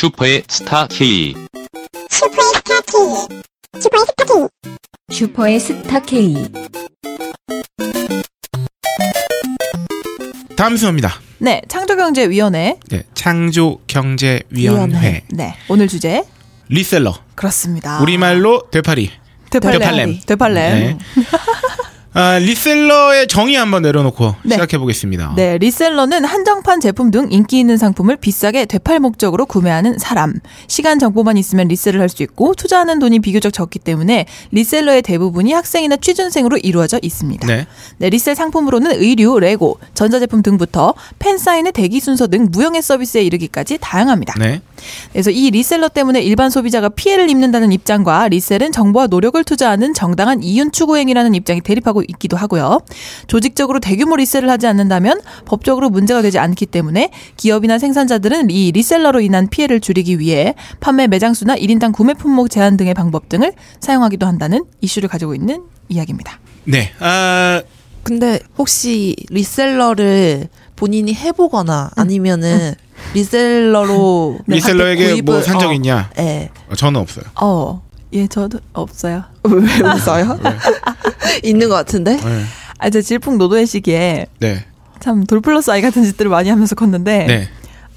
슈퍼의 스타 K. 슈퍼의 스타 K. 슈퍼의 스타 K. 슈퍼의 스타 K. 다음 순서입니다. 네, 창조경제위원회. 네, 창조경제위원회 네, 오늘 주제 reseller 그렇습니다. 우리말로 되팔이. 되팔렘. 되팔렘. 되팔렘. 네. 아, reseller의 정의 한번 내려놓고 네. 시작해 보겠습니다. 네, reseller는 한정판 제품 등 인기 있는 상품을 비싸게 되팔 목적으로 구매하는 사람. 시간 정보만 있으면 resell을 할 수 있고 투자하는 돈이 비교적 적기 때문에 reseller의 대부분이 학생이나 취준생으로 이루어져 있습니다. 네. 네, resell 상품으로는 의류, 레고, 전자제품 등부터 팬 사인의 대기 순서 등 무형의 서비스에 이르기까지 다양합니다. 네. 그래서 이 reseller 때문에 일반 소비자가 피해를 입는다는 입장과 resell은 정보와 노력을 투자하는 정당한 이윤 추구 행위라는 입장이 대립하고 있기도 하고요. 조직적으로 대규모 리셀을 하지 않는다면 법적으로 문제가 되지 않기 때문에 기업이나 생산자들은 이 리셀러로 인한 피해를 줄이기 위해 판매 매장 수나 1인당 구매 품목 제한 등의 방법 등을 사용하기도 한다는 이슈를 가지고 있는 이야기입니다. 네. 아, 근데 혹시 리셀러를 본인이 해보거나 아니면은 리셀러로 리셀러에게 뭐 산적 있냐? 예. 어, 저는 없어요. 어, 예, 저도 없어요. 왜 웃어요? 있는 것 같은데? 네. 아, 제 질풍노도의 시기에 네. 참 돌플러스 아이 같은 짓들을 많이 하면서 컸는데 네.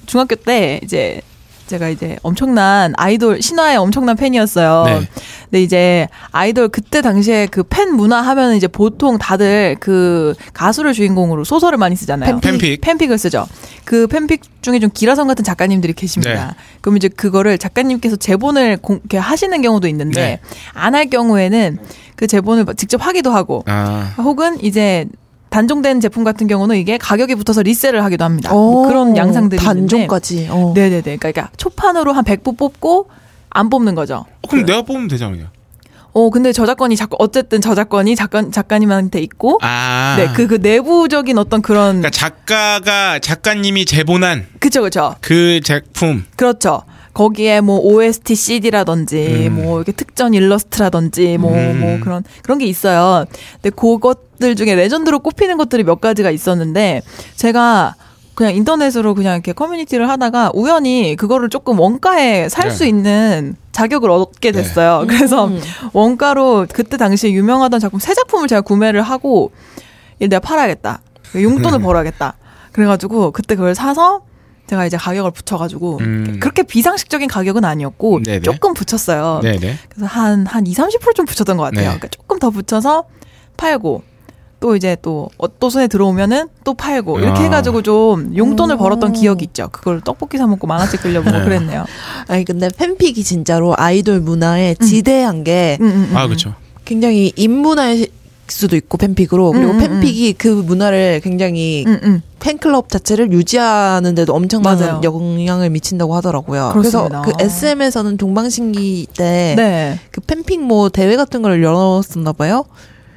중학교 때 이제 제가 이제 엄청난 아이돌 신화의 엄청난 팬이었어요. 네. 근데 이제 아이돌 그때 당시에 그 팬 문화 하면 이제 보통 다들 그 가수를 주인공으로 소설을 많이 쓰잖아요. 팬픽. 팬픽 을 쓰죠. 그 팬픽 중에 좀 기라성 같은 작가님들이 계십니다. 네. 그럼 이제 그거를 작가님께서 제본을 공, 이렇게 하시는 경우도 있는데 네. 안할 경우에는 그 제본을 직접 하기도 하고 아. 혹은 이제 단종된 제품 같은 경우는 이게 가격이 붙어서 리셀을 하기도 합니다. 오, 뭐 그런 양상들이 단종까지. 어. 네네네. 그러니까 초판으로 한 100부 뽑고 안 뽑는 거죠. 어, 그럼 내가 뽑으면 되잖아요. 그냥. 어 근데 저작권이 자꾸 어쨌든 저작권이 작가 작가님한테 있고 아. 네 그 그 내부적인 어떤 그런 그러니까 작가가 작가님이 제본한 그쵸 그쵸 그 제품. 그렇죠. 거기에 뭐 OST CD라든지 음. 뭐 이렇게 특전 일러스트라든지 뭐뭐 음. 그런 그런 게 있어요. 근데 그것들 중에 레전드로 꼽히는 것들이 몇 가지가 있었는데 제가 그냥 인터넷으로 그냥 이렇게 커뮤니티를 하다가 우연히 그거를 조금 원가에 살수 네. 있는 자격을 얻게 네. 됐어요. 그래서 음. 원가로 그때 당시에 유명하던 작품 세 작품을 제가 구매를 하고 이 내가 팔아야겠다. 용돈을 네. 벌어야겠다. 그래가지고 그때 그걸 사서 제가 이제 가격을 붙여가지고 음. 그렇게 비상식적인 가격은 아니었고 네네. 조금 붙였어요. 네네. 그래서 한, 한 2, 30%좀 붙였던 것 같아요. 네. 그러니까 조금 더 붙여서 팔고 또 이제 또, 어, 또 손에 들어오면은 또 팔고 이렇게 아. 해가지고 좀 용돈을 오. 벌었던 기억이 있죠. 그걸 떡볶이 사 먹고 만화책 끌려보고 네. 그랬네요. 아니 근데 팬픽이 진짜로 아이돌 문화에 음. 지대한 게 음, 음, 음, 아, 음. 그렇죠. 굉장히 인문화일 수도 있고 팬픽으로 그리고 음, 음, 팬픽이 그 문화를 굉장히 음, 음. 팬클럽 자체를 유지하는데도 엄청난 맞아요. 영향을 미친다고 하더라고요. 그래서 그렇습니다. 그 SM에서는 동방신기 때 네. 그 팬픽 뭐 대회 같은 걸 열었었나 봐요.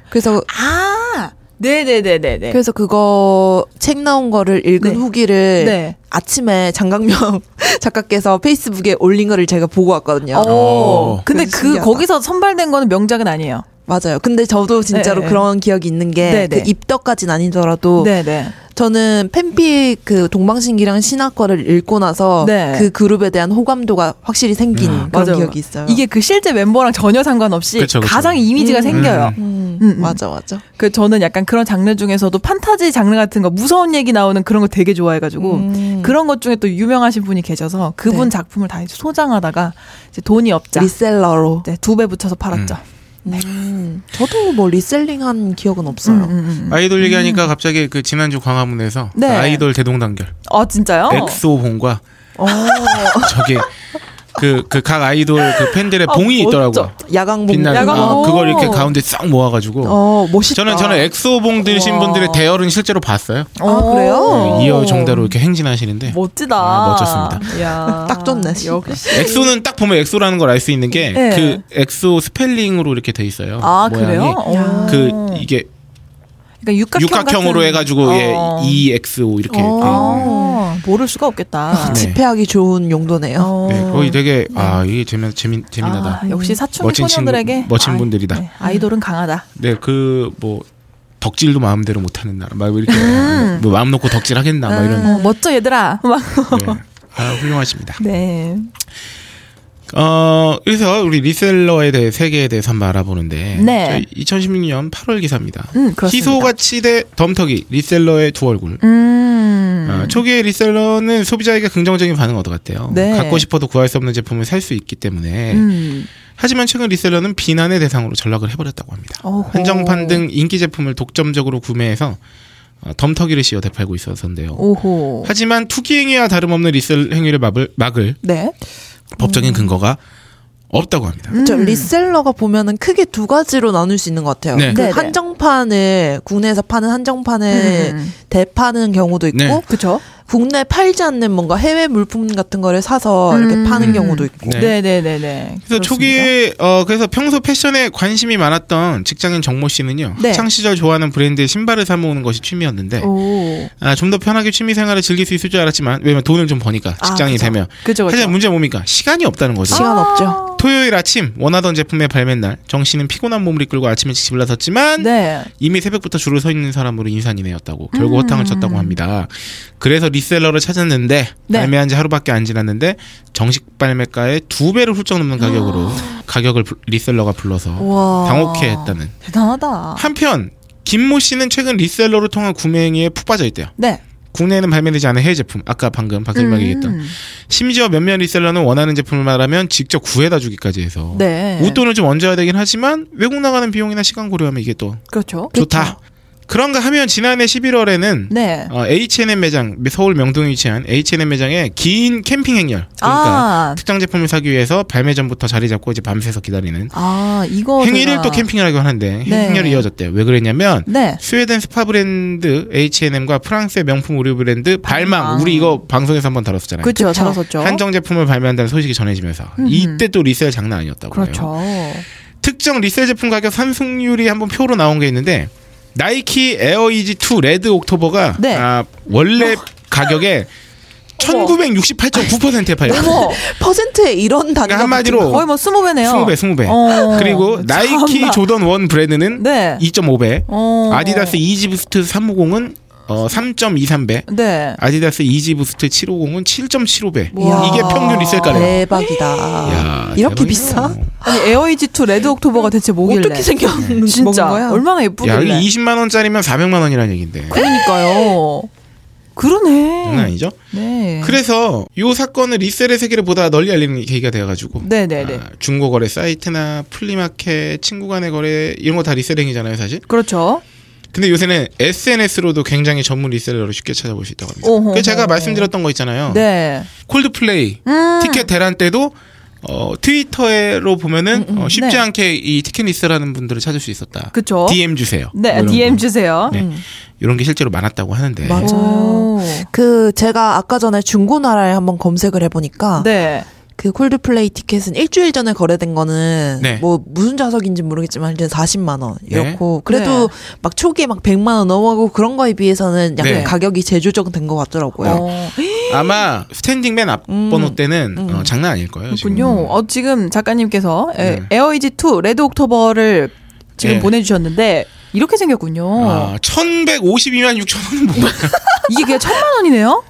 그래서 아! 네네네네네. 그래서 그거 책 나온 거를 읽은 네. 후기를 네. 아침에 장강명 작가께서 페이스북에 올린 거를 제가 보고 왔거든요. 어. 어. 근데 그래서 그 신기하다. 거기서 선발된 거는 명작은 아니에요. 맞아요. 근데 저도 진짜로 네, 네. 그런 기억이 있는 게 네, 그 네. 입덕까진 아니더라도 네네. 저는 팬픽 그 동방신기랑 신화 거를 읽고 나서 네. 그 그룹에 대한 호감도가 확실히 생긴 음. 그런 맞아요. 기억이 있어요. 이게 그 실제 멤버랑 전혀 상관없이 그쵸, 그쵸. 가장 이미지가 음. 생겨요. 음, 음, 음. 맞아 맞아. 그 저는 약간 그런 장르 중에서도 판타지 장르 같은 거 무서운 얘기 나오는 그런 거 되게 좋아해가지고 음. 그런 것 중에 또 유명하신 분이 계셔서 그분 네. 작품을 다 이제 소장하다가 이제 돈이 없자 리셀러로. 네, 두배 붙여서 팔았죠. 음. 저도 뭐 리셀링한 기억은 없어요. 음, 음, 음. 아이돌 얘기하니까 갑자기 그 지난주 광화문에서 네. 그 아이돌 대동단결 아 진짜요? 엑소봉과 어. 저기 그 그 각 아이돌 그 팬들의 아, 봉이 있더라고. 멋져. 야광봉. 빛나는 야광봉. 아, 그걸 이렇게 가운데 싹 모아가지고. 어 멋있다. 저는 저는 엑소봉 들으신 우와. 분들의 대열은 실제로 봤어요. 아, 그래요? 네, 이어 정대로 이렇게 행진하시는데. 멋지다. 아, 멋졌습니다. 야. 딱 좋네. 역시. 엑소는 딱 보면 엑소라는 걸 알 수 있는 게그 네. 엑소 스펠링으로 이렇게 돼 있어요. 아 모양이. 그래요? 어. 그 이게 그러니까 육각형 육각형으로 같은- 해가지고 예, 어. EXO 이렇게. 어. 아, 모를 수가 없겠다. 네. 집회하기 좋은 용도네요. 어. 네, 거의 되게 아 이게 재미 재미 재미나다. 아, 역시 사춘기 멋진 친구, 소녀들에게 멋진 아이, 분들이다. 네, 아이돌은 강하다. 네, 그 뭐 덕질도 마음대로 못하는 나라, 막 이렇게 음. 뭐 마음 놓고 덕질하겠나, 막 이런. 어, 멋져 얘들아. 막 네. 아, 훌륭하십니다. 네. 어, 그래서 우리 리셀러에 대해 세계에 대해서 한번 알아보는데 네. 2016년 8월 기사입니다. 음, 그렇습니다. 희소가치 대 덤터기 리셀러의 두 얼굴. 음. 어, 초기에 리셀러는 소비자에게 긍정적인 반응을 얻어갔대요. 네. 갖고 싶어도 구할 수 없는 제품을 살 수 있기 때문에. 음. 하지만 최근 리셀러는 비난의 대상으로 전락을 해버렸다고 합니다. 어허. 한정판 등 인기 제품을 독점적으로 구매해서 어, 덤터기를 씌워 대팔고 있어서인데요. 오호. 하지만 투기 행위와 다름없는 리셀 행위를 막을, 막을 네. 법적인 근거가 없다고 합니다. 저 리셀러가 보면은 크게 두 가지로 나눌 수 있는 것 같아요. 네. 그 네네. 한정판을 국내에서 파는 한정판을 음. 대파는 경우도 있고 네. 그쵸? 국내 팔지 않는 뭔가 해외 물품 같은 거를 사서 음. 이렇게 파는 경우도 있고. 네. 네 네네네. 그래서 초기에 어 그래서 평소 패션에 관심이 많았던 직장인 정모 씨는요. 네. 학창 시절 좋아하는 브랜드의 신발을 사 모으는 것이 취미였는데 오. 아, 좀 더 편하게 취미 생활을 즐길 수 있을 줄 알았지만 왜냐면 돈을 좀 버니까 아, 직장이 그죠. 되면 그죠, 그죠. 하지만 문제는 뭡니까 시간이 없다는 거죠. 시간 없죠. 토요일 아침 원하던 제품의 발매 날 정 씨는 피곤한 몸을 이끌고 아침 일찍 집을 나섰지만 네. 이미 새벽부터 줄을 서 있는 사람으로 인산이네였다고 결국 음. 허탕을 쳤다고 합니다. 그래서 reseller를 찾았는데 네. 발매한 지 하루밖에 안 지났는데 정식 발매가의 두 배를 훌쩍 넘는 가격으로 가격을 불- reseller가 불러서 와. 당혹해 했다는. 대단하다. 한편 김모 씨는 최근 reseller를 통한 구매 행위에 푹 빠져 있대요. 네. 국내에는 발매되지 않은 해외 제품, 아까 방금 얘기했던. 음. 심지어 몇몇 reseller는 원하는 제품을 말하면 직접 구해다 주기까지 해서 네. 웃돈을 좀 얹어야 되긴 하지만 외국 나가는 비용이나 시간 고려하면 이게 또 그렇죠. 좋다. 그런가 하면 지난해 11월에는 네. 어, H&M 매장 서울 명동에 위치한 H&M 매장에 긴 캠핑 행렬 그러니까 아. 특정 제품을 사기 위해서 발매 전부터 자리 잡고 이제 밤새서 기다리는 아, 이거. 행위를 제가- 또 캠핑이라고 하는데 네. 행렬이 이어졌대요. 왜 그랬냐면 네. 스웨덴 스파 브랜드 H&M과 프랑스의 명품 의류 브랜드 발망 발망. 우리 이거 방송에서 한번 다뤘었잖아요. 그렇죠. 다뤘었죠. 한정 제품을 발매한다는 소식이 전해지면서 음흠. 이때 또 resell 장난 아니었다고. 그렇죠. 특정 resell 제품 가격 상승률이 한번 표로 나온 게 있는데 나이키 Air Yeezy 2 Red October가 네. 아, 원래 가격에 1968.9%에 팔렸어요. 어머, 퍼센트에 이런 단위가 그러니까 한마디로 거의 뭐 20배네요. 20배, 20배. 어, 그리고 나이키 참나. 조던 1 브랜드는 네. 2.5배, 어. 아디다스 Yeezy Boost 350은 어, 3.23배, 네. 아디다스 Yeezy Boost 750은 7.75배. 와. 이게 평균 resell 가격. 대박이다. 야, 이렇게 대박이다. 비싸? 아니 Air Yeezy 2 Red October가 대체 뭐길래? 어떻게 생겼는 진짜 거야? 얼마나 야, 예쁘길래? 이게 20만 원짜리면 400만 원이라는 얘긴데. 그러니까요. 그러네. 장난 아니죠? 네. 그래서 이 사건은 resell의 세계를 보다 널리 알리는 계기가 되어가지고 네네네. 아, 중고 거래 사이트나 flea market, 친구 간의 거래 이런 거 다 resell 행위잖아요, 사실. 그렇죠. 근데 요새는 SNS로도 굉장히 전문 reseller를 쉽게 찾아볼 수 있다고 합니다. 오호호. 그 제가 말씀드렸던 거 있잖아요. 네. 콜드플레이 음. 티켓 대란 때도 어, 트위터로 보면은 어, 쉽지 네. 않게 이 티켓 리셀하는 분들을 찾을 수 있었다. 그쵸. DM 주세요. 네, 뭐 DM 거. 주세요. 네. 이런 게 실제로 많았다고 하는데. 맞아. 오. 그 제가 아까 전에 중고나라에 한번 검색을 해보니까 네. 그 콜드플레이 티켓은 일주일 전에 거래된 거는 네. 뭐 무슨 좌석인지 모르겠지만 일단 40만 원 이렇고 네. 그래도 막 초기에 막 100만 원 넘어가고 그런 거에 비해서는 약간 네. 가격이 재조정된 것 같더라고요. 어, 아마 스탠딩 맨앞 음. 번호 때는 어, 장난 아닐 거예요. 지금. 그렇군요. 어, 지금 작가님께서 에, 네. 에어이지2 Red October를 지금 네. 보내주셨는데 이렇게 생겼군요. 아, 1152만 6천 원은 뭐야? 이게 그냥 천만 원이네요?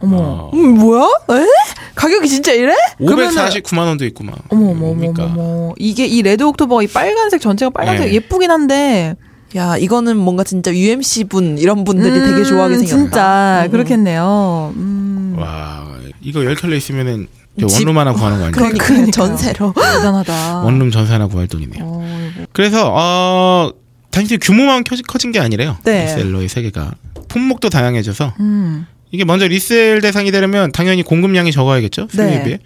어머. 어, 음, 뭐야? 에? 가격이 진짜 이래? 549만 원도 있고 막. 어머, 어머, 어머, 뭡니까? 어머. 이게 이 Red October 이 빨간색 전체가 빨간색 네. 예쁘긴 한데. 야 이거는 뭔가 진짜 UMC 분 이런 분들이 음, 되게 좋아하게 생겼다. 진짜 음. 그렇겠네요. 음. 와, 이거 10켤레 있으면은 저 집- 원룸 하나 구하는 거 아니에요? 그러니까 그러니까요. 전세로. 대단하다. 원룸 전세 하나 구할 돈이네요. 어. 그래서 어 단지 규모만 커- 커진 게 아니래요. 네. reseller의 세계가 품목도 다양해져서 음. 이게 먼저 resell 대상이 되려면 당연히 공급량이 적어야겠죠. 수요에 네.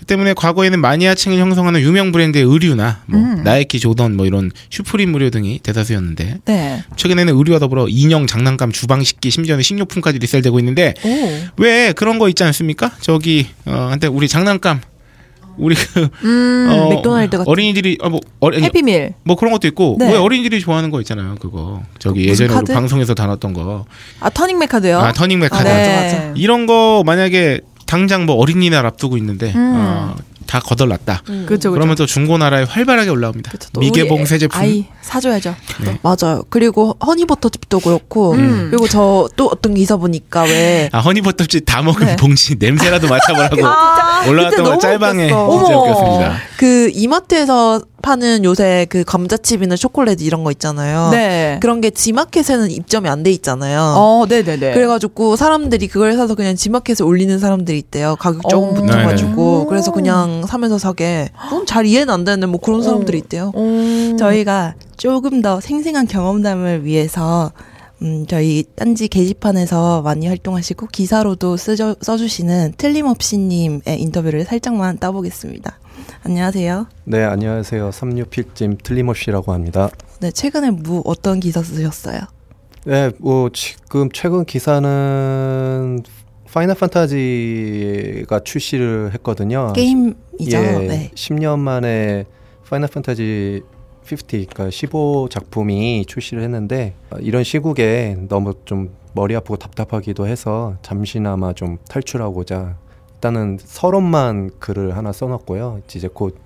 그 때문에 과거에는 마니아층을 형성하는 유명 브랜드의 의류나 뭐 음. 나이키, 조던 뭐 이런 슈프림 의류 등이 대다수였는데 네. 최근에는 의류와 더불어 인형, 장난감, 주방 식기, 심지어는 식료품까지 resell되고 있는데 오. 왜 그런 거 있지 않습니까? 저기 어 한때 우리 장난감 우리 그 음. 어, 맥도날드 같은 어린이들이 어, 뭐 어린 해피밀. 뭐 그런 것도 있고 네. 왜 어린이들이 좋아하는 거 있잖아요. 그거 저기 무슨 예전에? 우리 방송에서 다뤘던 거. 아, 터닝 메카드요? 아 터닝 메카드. 네. 네. 이런 거 만약에 당장 뭐 어린이날 앞두고 있는데 음. 어, 다 거덜났다. 음. 그렇죠. 그러면 또 중고나라에 활발하게 올라옵니다. 또 미개봉 우리 새 제품. 아이 사줘야죠. 맞아요. 그리고 허니버터칩도 그렇고 음. 그리고 저 또 어떤 기사 보니까 왜 아 허니버터칩 다 먹은 네. 봉지 냄새라도 맡아보라고 아, 올라왔던 거 짤방에. 진짜. 웃겼습니다. 그 이마트에서 파는 요새 그 감자칩이나 초콜릿 이런 거 있잖아요. 네. 그런 게 지마켓에는 입점이 안 돼 있잖아요. 어, 네네네. 그래가지고 사람들이 그걸 사서 그냥 지마켓에 올리는 사람들이 있대요. 가격 조금 어. 붙여가지고 네네. 그래서 그냥 사면서 사게. 그건 잘 이해는 안 되는데 뭐 그런 사람들이 있대요. 음. 저희가 조금 더 생생한 경험담을 위해서 음, 저희 딴지 게시판에서 많이 활동하시고 기사로도 쓰저, 써주시는 틀림없이님의 인터뷰를 살짝만 따보겠습니다. 안녕하세요. 네, 안녕하세요. 삼류필진 틀림없이라고 합니다. 네, 최근에 뭐 어떤 기사 쓰셨어요? 네, 뭐 지금 최근 기사는 파이널 판타지가 출시를 했거든요. 게임이죠. 예, 네. 10년 만에 파이널 판타지 50, 그러니까 15 작품이 출시를 했는데 어, 이런 시국에 너무 좀 머리 아프고 답답하기도 해서 잠시나마 좀 탈출하고자 일단은 서론만 글을 하나 써놨고요. 이제 곧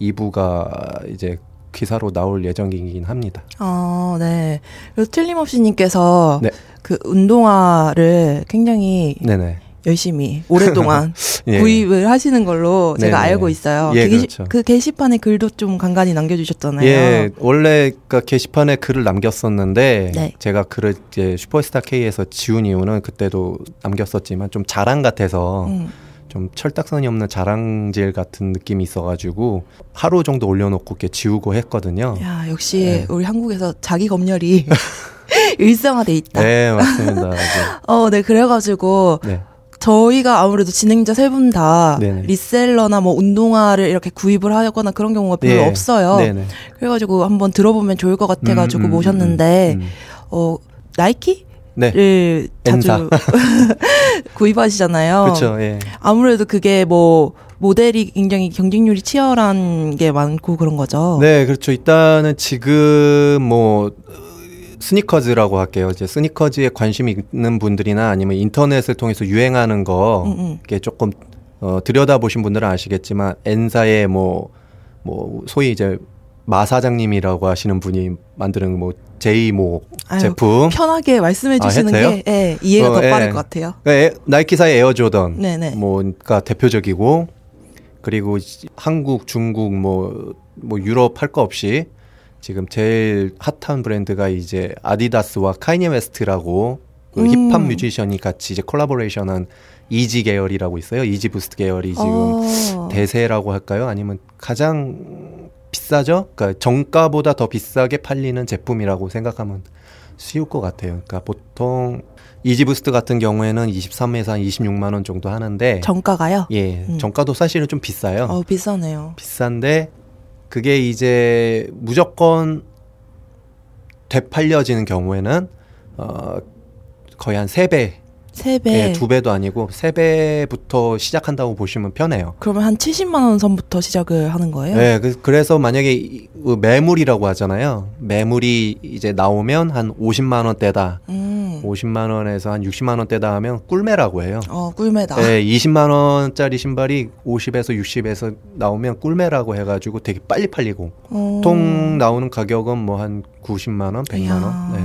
2부가 이제 기사로 나올 예정이긴 합니다. 아, 네. 그래서 틀림없이 님께서 네. 그 운동화를 굉장히 네네. 열심히 오랫동안 예. 구입을 하시는 걸로 제가 네네. 알고 있어요. 예, 그, 게시, 그렇죠. 그 게시판에 글도 좀 간간히 남겨주셨잖아요. 예, 원래 그 게시판에 글을 남겼었는데 네. 제가 글을 이제 슈퍼스타 K에서 지운 이유는 그때도 남겼었지만 좀 자랑 같아서 음. 좀 철딱선이 없는 자랑질 같은 느낌이 있어가지고 하루 정도 올려놓고 이렇게 지우고 했거든요. 야, 역시 네. 우리 한국에서 자기 검열이 일상화돼 있다. 네, 맞습니다. 네. 어, 네, 그래가지고 네. 저희가 아무래도 진행자 세 분다 네네. 리셀러나 뭐 운동화를 이렇게 구입을 하거나 그런 경우가 별로 예. 없어요. 네네. 그래가지고 한번 들어보면 좋을 것 같아가지고 음, 음, 모셨는데, 음, 음. 어, 나이키 를 네. 자주 구입하시잖아요. 그렇죠. 예. 아무래도 그게 뭐 모델이 굉장히 경쟁률이 치열한 게 많고 그런 거죠. 네, 그렇죠. 일단은 지금 뭐 스니커즈라고 할게요. 이제 스니커즈에 관심이 있는 분들이나 아니면 인터넷을 통해서 유행하는 거 음, 음. 이게 조금 어, 들여다보신 분들은 아시겠지만 엔사의 뭐, 뭐, 소위 이제 마 사장님이라고 하시는 분이 만드는 뭐, 제이 모 아유, 제품. 편하게 말씀해 아, 주시는 했어요? 게 예, 이해가 어, 더 예. 빠를 것 같아요. 그러니까 에, 나이키사의 에어 조던. 네네. 뭐가 대표적이고, 그리고 이- 한국, 중국, 뭐, 뭐, 유럽 할 거 없이 지금 제일 핫한 브랜드가 이제 아디다스와 카니예 웨스트라고 그 음. 힙합 뮤지션이 같이 이제 collaboration한 이지 계열이라고 있어요. 이지 부스트 계열이 지금 어. 대세라고 할까요? 아니면 가장 비싸죠? 그러니까 정가보다 더 비싸게 팔리는 제품이라고 생각하면 쉬울 것 같아요. 그러니까 보통 이지부스트 같은 경우에는 23에서 한 26만 원 정도 하는데 정가가요? 예, 음. 정가도 사실은 좀 비싸요. 어 비싸네요. 비싼데 그게 이제 무조건 되팔려지는 경우에는 어 거의 한 세 배, 세 배. 예, 두 배도 아니고 세 배부터 시작한다고 보시면 편해요. 그러면 한 70만 원 선부터 시작을 하는 거예요? 네, 그- 그래서 만약에 이- 그 매물이라고 하잖아요. 매물이 이제 나오면 한 50만 원대다. 음. 50만 원에서 한 60만 원대다 하면 꿀매라고 해요. 어 꿀매다. 네, 20만 원짜리 신발이 50에서 60에서 나오면 꿀매라고 해 가지고 되게 빨리 팔리고 어. 통 나오는 가격은 뭐 한 90만 원, 100만 원. 네,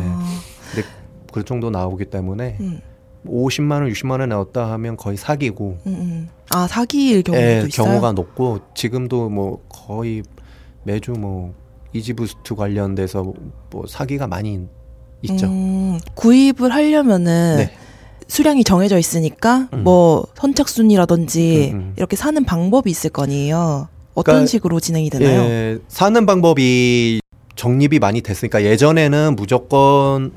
근데 그 정도 나오기 때문에 음. 50만 원, 60만 원 나왔다 하면 거의 사기고 음, 음. 아 사기일 경우도 예, 있어요. 경우가 높고 지금도 뭐 거의 매주 뭐 이지부스트 관련돼서 뭐 사기가 많이 있죠. 음, 구입을 하려면은 네. 수량이 정해져 있으니까 음. 뭐 선착순이라든지 음, 음. 이렇게 사는 방법이 있을 거 아니에요. 어떤 그러니까, 식으로 진행이 되나요? 예, 사는 방법이 정립이 많이 됐으니까 예전에는 무조건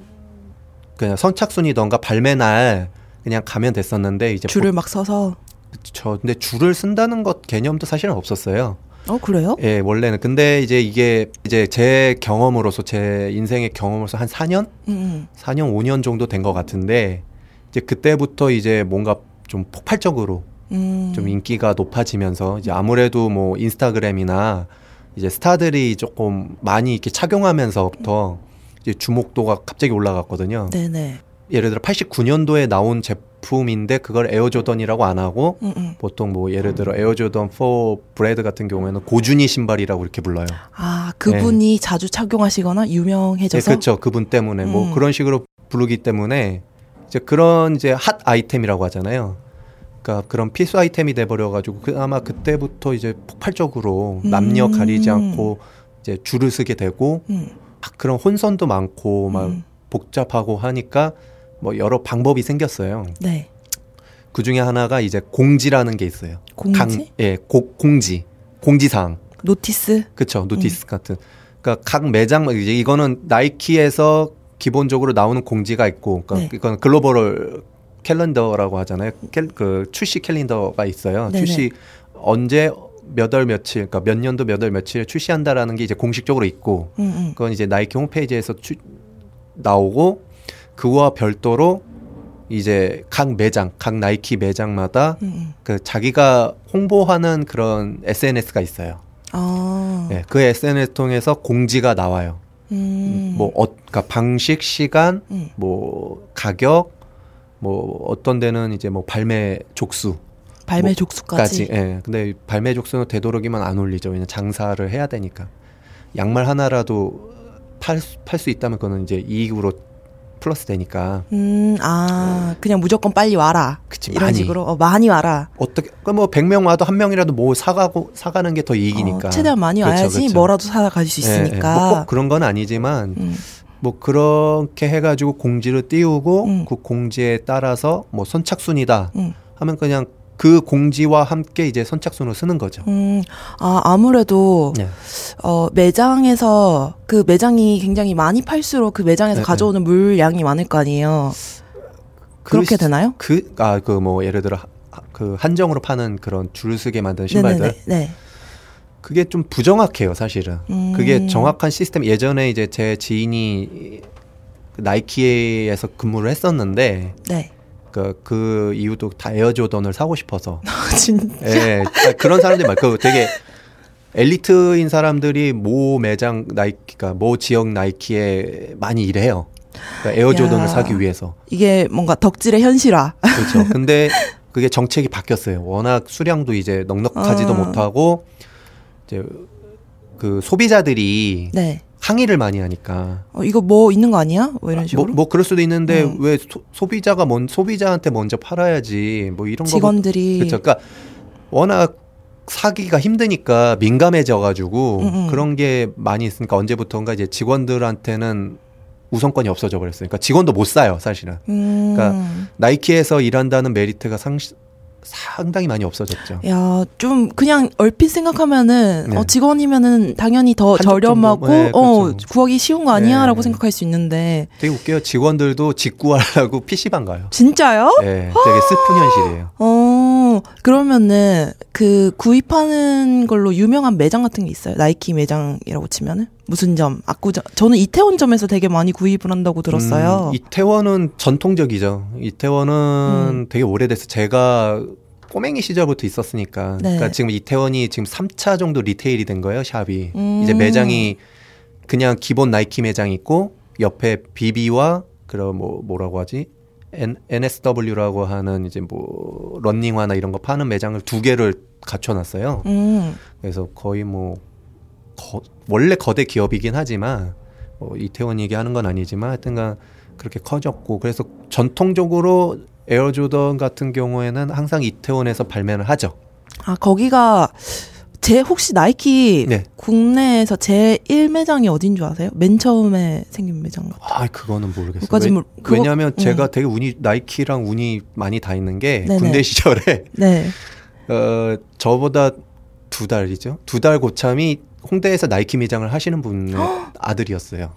그냥 선착순이던가 발매 날 그냥 가면 됐었는데 이제 줄을 막 서서 저 근데 줄을 쓴다는 것 개념도 사실은 없었어요. 어 그래요? 예, 원래는 근데 이제 이게 이제 제 경험으로서 제 인생의 경험으로서 한 4년, 음, 4년 5년 정도 된 것 같은데 이제 그때부터 이제 뭔가 좀 폭발적으로 음. 좀 인기가 높아지면서 이제 아무래도 뭐 인스타그램이나 이제 스타들이 조금 많이 이렇게 착용하면서부터 주목도가 갑자기 올라갔거든요. 네네. 예를 들어 89년도에 나온 제품인데 그걸 에어조던이라고 안 하고 음, 음. 보통 뭐 예를 들어 에어조던 4 Bred 같은 경우에는 고준희 신발이라고 이렇게 불러요. 아, 그분이 자주 착용하시거나 네, 유명해져서 그렇죠. 그분 때문에 뭐 음. 그런 식으로 부르기 때문에 이제 그런 이제 핫 아이템이라고 하잖아요. 그러니까 그런 필수 아이템이 돼 버려 가지고 그 아마 그때부터 이제 폭발적으로 남녀 음. 가리지 않고 이제 줄을 서게 되고 음, 막 그런 혼선도 많고 막 음. 복잡하고 하니까 뭐 여러 방법이 생겼어요. 네. 그 중에 하나가 이제 공지라는 게 있어요. 공지? 강, 예, 고, 공지, 공지사항. notice? 그쵸 notice 같은 그러니까 각 매장 이제 이거는 나이키에서 기본적으로 나오는 공지가 있고 그러니까 네. 이건 글로벌 캘린더라고 하잖아요 캘, 그 출시 캘린더가 있어요 네네. 출시 언제 몇 월 며칠 그러니까 몇 년도 몇 월 며칠 출시한다라는 게 이제 공식적으로 있고 음, 음. 그건 이제 나이키 홈페이지에서 추, 나오고 그와 별도로 이제 각 매장 각 나이키 매장마다 음, 음. 그 자기가 홍보하는 그런 SNS가 있어요. 아. 네, 그 SNS 통해서 공지가 나와요. 음. 뭐, 어, 그러니까 방식, 시간, 음. 뭐 가격, 뭐 어떤 데는 이제 뭐 발매 족수 발매 뭐, 족수까지. 까지. 예. 근데 발매 족수는 되도록이면 안 올리죠. 왜냐 면 장사를 해야 되니까. 양말 하나라도 팔 팔수 있다면 그거는 이제 이익으로 플러스 되니까. 음, 아, 그냥 무조건 빨리 와라. 그치, 이런 많이. 식으로 어, 많이 와라. 어떻게 그뭐 100명 와도 한 명이라도 뭐 사가고 사가는 게 더 이익이니까. 어, 최대한 많이 그렇죠, 와야지 그렇죠. 뭐라도 사다 가질 수 예, 예. 있으니까. 뭐꼭 그런 건 아니지만 음, 뭐 그렇게 해 가지고 공지를 띄우고 음. 그 공지에 따라서 뭐 선착순이다 음. 하면 그냥 그 공지와 함께 이제 선착순을 쓰는 거죠. 음, 아, 아무래도, 네. 어, 매장에서, 그 매장이 굉장히 많이 팔수록 그 매장에서 네, 가져오는 물량이 많을 거 아니에요. 그렇게 시- 되나요? 그, 아, 그 뭐 예를 들어 하- 그 한정으로 파는 그런 줄을 쓰게 만든 신발들. 네네네. 네. 그게 좀 부정확해요, 사실은. 음. 그게 정확한 시스템 예전에 이제 제 지인이 그 나이키에서 근무를 했었는데 네. 그, 그 이유도 다 에어조던을 사고 싶어서 진, 예, 아, 그런 사람들이 많고 그 되게 엘리트인 사람들이 모 매장 나이키가 모 지역 나이키에 많이 일해요. 그러니까 에어조던을 야. 사기 위해서. 이게 뭔가 덕질의 현실화. 그렇죠. 근데 그게 정책이 바뀌었어요. 워낙 수량도 이제 넉넉하지도 아. 못하고 이제 그 소비자들이 네. 항의를 많이 하니까 어, 이거 뭐 있는 거 아니야? 뭐 이런 뭐, 식으로. 뭐 그럴 수도 있는데 음. 왜 소, 비자가먼 소비자한테 먼저 팔아야지 뭐 이런 거 직원들이. 그렇죠. 그러니까 워낙 사기가 힘드니까 민감해져가지고 음, 음. 그런 게 많이 있으니까 언제부턴가 이제 직원들한테는 우선권이 없어져 버렸어요. 그러니까 직원도 못 사요, 사실은. 음. 그러니까 나이키에서 일한다는 메리트가 상, 상당히 많이 없어졌죠. 야, 좀 그냥 얼핏 생각하면은 네. 어, 직원이면은 당연히 더 저렴하고? 네, 어, 그렇죠. 구하기 쉬운 거 아니야라고 네. 생각할 수 있는데 되게 웃겨요. 직원들도 직구하려고 PC방 가요. 진짜요? 네, 되게 슬픈 현실이에요. 어, 그러면은 그 구입하는 걸로 유명한 매장 같은 게 있어요. 나이키 매장이라고 치면은 무슨 점? 압구정. 저는 이태원점에서 되게 많이 구입을 한다고 들었어요. 음, 이태원은 전통적이죠. 이태원은 음. 되게 오래돼서 제가 꼬맹이 시절부터 있었으니까. 네. 그러니까 지금 이태원이 지금 3차 정도 리테일이 된 거예요, 샵이. 음. 이제 매장이 그냥 기본 나이키 매장 있고 옆에 비비와 그런 뭐 뭐라고 하지? N, NSW라고 하는 이제 뭐 런닝화나 이런 거 파는 매장을 두 개를 갖춰놨어요. 음. 그래서 거의 뭐 거- 원래 거대 기업이긴 하지만 뭐 이태원 얘기하는 건 아니지만 하여튼간 그렇게 커졌고 그래서 전통적으로 에어조던 같은 경우에는 항상 이태원에서 발매를 하죠. 아, 거기가 제 혹시 나이키 네. 국내에서 제 1매장이 어딘 줄 아세요? 맨 처음에 생긴 매장. 아 그거는 모르겠어요. 그거까지 모르- 그거- 왜냐하면 음. 제가 되게 운이 나이키랑 운이 많이 다 있는 게 네네. 군대 시절에 네. 어 저보다 두 달이죠. 두 달 고참이 홍대에서 나이키 매장을 하시는 분의 아들이었어요.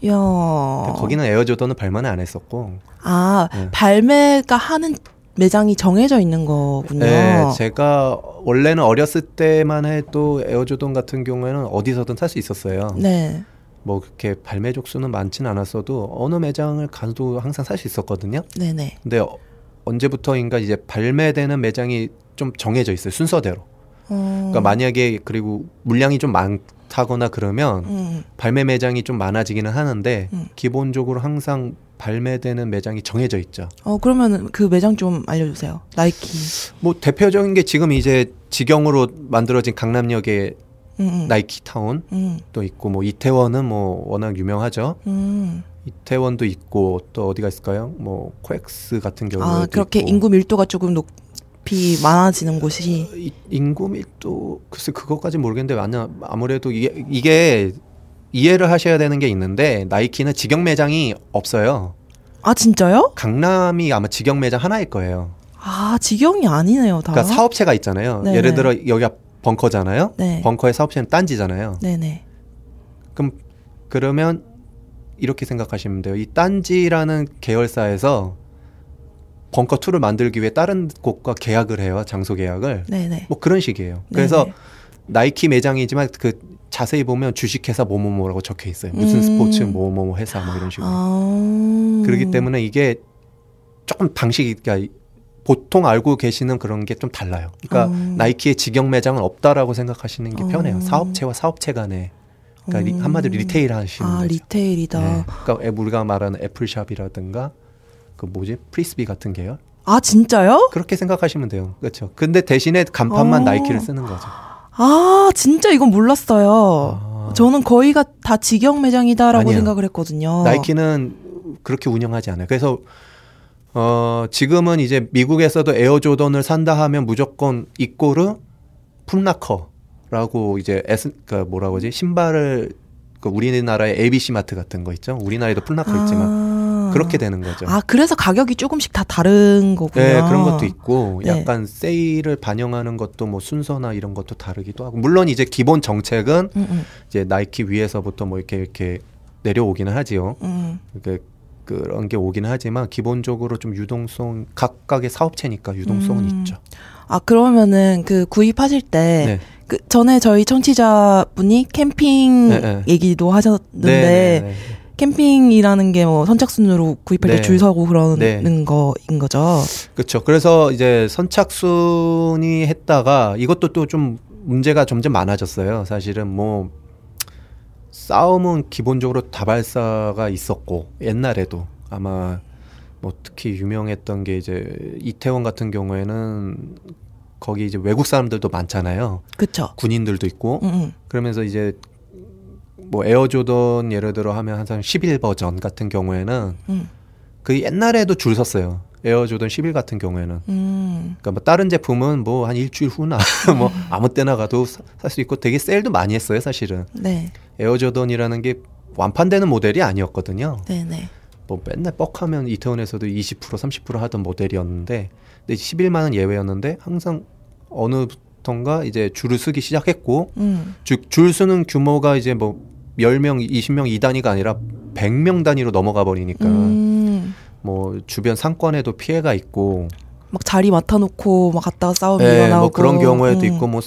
거기는 에어조던은 발매는 안 했었고 아, 네. 발매가 하는 매장이 정해져 있는 거군요. 네, 제가 원래는 어렸을 때만 해도 에어조던 같은 경우에는 어디서든 살 수 있었어요. 네. 뭐 그렇게 발매 족수는 많지는 않았어도 어느 매장을 가도 항상 살 수 있었거든요. 네네. 근데 어- 언제부터인가 이제 발매되는 매장이 좀 정해져 있어요 순서대로. 어, 그러니까 만약에 그리고 물량이 좀 많다거나 그러면 음, 발매 매장이 좀 많아지기는 하는데 음. 기본적으로 항상 발매되는 매장이 정해져 있죠. 어 그러면 그 매장 좀 알려주세요. 나이키. 뭐 대표적인 게 지금 이제 직영으로 만들어진 강남역에 음, 음. 나이키 타운 음, 또 있고 뭐 이태원은 뭐 워낙 유명하죠. 음. 이태원도 있고 또 어디가 있을까요? 뭐 코엑스 같은 경우도 아 그렇게 있고. 인구 밀도가 조금 높이 많아지는 곳이. 이- 인구 밀도 글쎄 그것까지 모르겠는데 아마 아무래도 이게, 이게 이해를 하셔야 되는 게 있는데 나이키는 직영 매장이 없어요. 아 진짜요? 강남이 아마 직영 매장 하나일 거예요. 아 직영이 아니네요 다. 그러니까 사업체가 있잖아요. 네네. 예를 들어 여기가 벙커잖아요. 네. 벙커의 사업체는 딴지잖아요. 네네. 그럼 그러면 이렇게 생각하시면 돼요. 이 딴지라는 계열사에서 벙커 2를 만들기 위해 다른 곳과 계약을 해요. 장소 계약을. 네네. 뭐 그런 식이에요. 그래서 네네. 나이키 매장이지만 그 자세히 보면 주식회사 뭐뭐뭐라고 적혀 있어요. 무슨 음. 스포츠 뭐뭐뭐 회사 뭐 이런 식으로. 아. 그렇기 때문에 이게 조금 방식이 그러니까 보통 알고 계시는 그런 게 좀 달라요. 그러니까 음. 나이키의 직영 매장은 없다라고 생각하시는 게 어. 편해요. 사업체와 사업체 간에 그러니까 리- 음. 한마디로 retail 하시는 아 거죠. retail이다. 네. 그러니까 애- 우리가 말하는 애플샵이라든가 그 뭐지 프리스비 같은 계열 아 진짜요? 그렇게 생각하시면 돼요. 그렇죠. 근데 대신에 간판만 어. 나이키를 쓰는 거죠. 아 진짜 이건 몰랐어요. 아. 저는 거의가 다 직영 매장이다라고 아니야. 생각을 했거든요. 나이키는 그렇게 운영하지 않아요. 그래서 어 지금은 이제 미국에서도 에어 조던을 산다 하면 무조건 이꼬르 풋라커라고 이제 에스 그 뭐라고 하지 신발을 그 우리나라의 ABC 마트 같은 거 있죠. 우리나라에도 있지만 아. 그렇게 되는 거죠. 아 그래서 가격이 조금씩 다 다른 거군요. 네, 그런 것도 있고 네. 약간 세일을 반영하는 것도 뭐 순서나 이런 것도 다르기도 하고 물론 이제 기본 정책은 음, 음, 이제 나이키 위에서부터 뭐 이렇게 이렇게 내려오기는 하지요. 음. 그 그런 게 오기는 하지만 기본적으로 좀 유동성 각각의 사업체니까 유동성은 음. 있죠. 아 그러면은 그 구입하실 때 네. 그 전에 저희 청취자분이 캠핑 네, 네. 얘기도 하셨는데 네, 네, 캠핑이라는 게 뭐 선착순으로 구입할 네. 때줄 서고 그러는 네. 거인 거죠. 그렇죠. 그래서 이제 선착순이 했다가 이것도 또 좀 문제가 점점 많아졌어요. 사실은 뭐 싸움은 기본적으로 다발사가 있었고 옛날에도 아마 뭐 특히 유명했던 게 이제 이태원 같은 경우에는 거기 이제 외국 사람들도 많잖아요. 그쵸? 군인들도 있고 음, 음. 그러면서 이제 뭐 에어조던 예를 들어 하면 항상 11 버전 같은 경우에는 음. 그 옛날에도 줄 섰어요. 에어조던 11 같은 경우에는. 음. 그러니까 뭐 다른 제품은 뭐 한 일주일 후나 뭐 아무 때나 가도 살 수 있고 되게 세일도 많이 했어요, 사실은. 네, 에어조던이라는 게 완판되는 모델이 아니었거든요. 네, 네. 뭐 맨날 뻑하면 이태원에서도 20% 30% 하던 모델이었는데 근데 11만은 예외였는데 항상 어느 부턴가 이제 줄을 서기 시작했고 음. 즉줄 서는 규모가 이제 뭐 10명, 20명 이 단위가 아니라 100명 단위로 넘어가 버리니까 음. 뭐 주변 상권에도 피해가 있고 막 자리 맡아놓고 막 갔다가 싸움이 예, 일어나고 뭐 그런 경우에도 음. 있고 뭐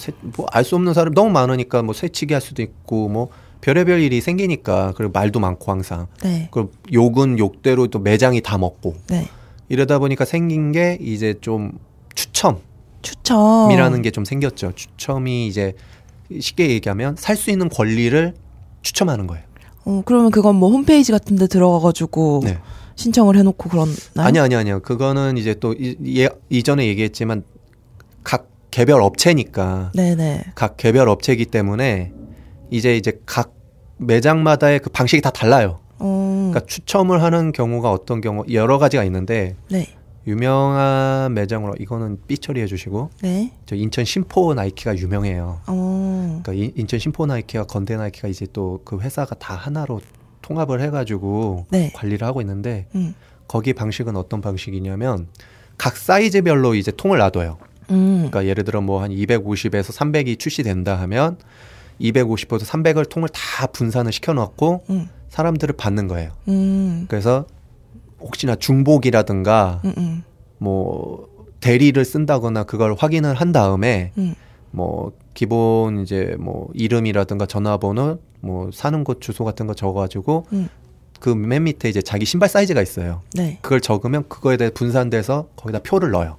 알 수 없는 사람 너무 많으니까 뭐 새치기 할 수도 있고 뭐 별의별 일이 생기니까 그리고 말도 많고 항상 네, 그 욕은 욕대로 또 매장이 다 먹고 네. 이러다 보니까 생긴 게 이제 좀 추첨이라는 추첨. 게좀 생겼죠. 추첨이 이제 쉽게 얘기하면 살 수 있는 권리를 추첨하는 거예요. 어, 그러면 그건 뭐 홈페이지 같은 데 들어가가지고 네. 신청을 해놓고 그런나요? 아니요, 아니요, 아니요. 그거는 이제 또 이, 예, 이전에 얘기했지만 각 개별 업체니까 네네. 각 개별 업체이기 때문에 이제 이제 각 매장마다의 그 방식이 다 달라요. 어, 그러니까 추첨을 하는 경우가 어떤 경우 여러 가지가 있는데 네, 유명한 매장으로 이거는 삐 처리해 주시고 네. 저 인천 신포 나이키가 유명해요. 어, 그러니까 인- 인천 신포 나이키와 건대 나이키가 이제 또 그 회사가 다 하나로 통합을 해가지고 네. 관리를 하고 있는데 음, 거기 방식은 어떤 방식이냐면 각 사이즈별로 이제 통을 놔둬요. 음, 그러니까 예를 들어 뭐 한 250에서 300이 출시된다 하면 250에서 300을 통을 다 분산을 시켜놓고 음, 사람들을 받는 거예요. 음, 그래서 혹시나 중복이라든가 음, 음, 뭐 대리를 쓴다거나 그걸 확인을 한 다음에 음. 뭐 기본 이제 뭐 이름이라든가 전화번호 뭐 사는 곳 주소 같은 거 적어가지고 음. 그맨 밑에 이제 자기 신발 사이즈가 있어요. 네. 그걸 적으면 그거에 대해 분산돼서 거기다 표를 넣어요.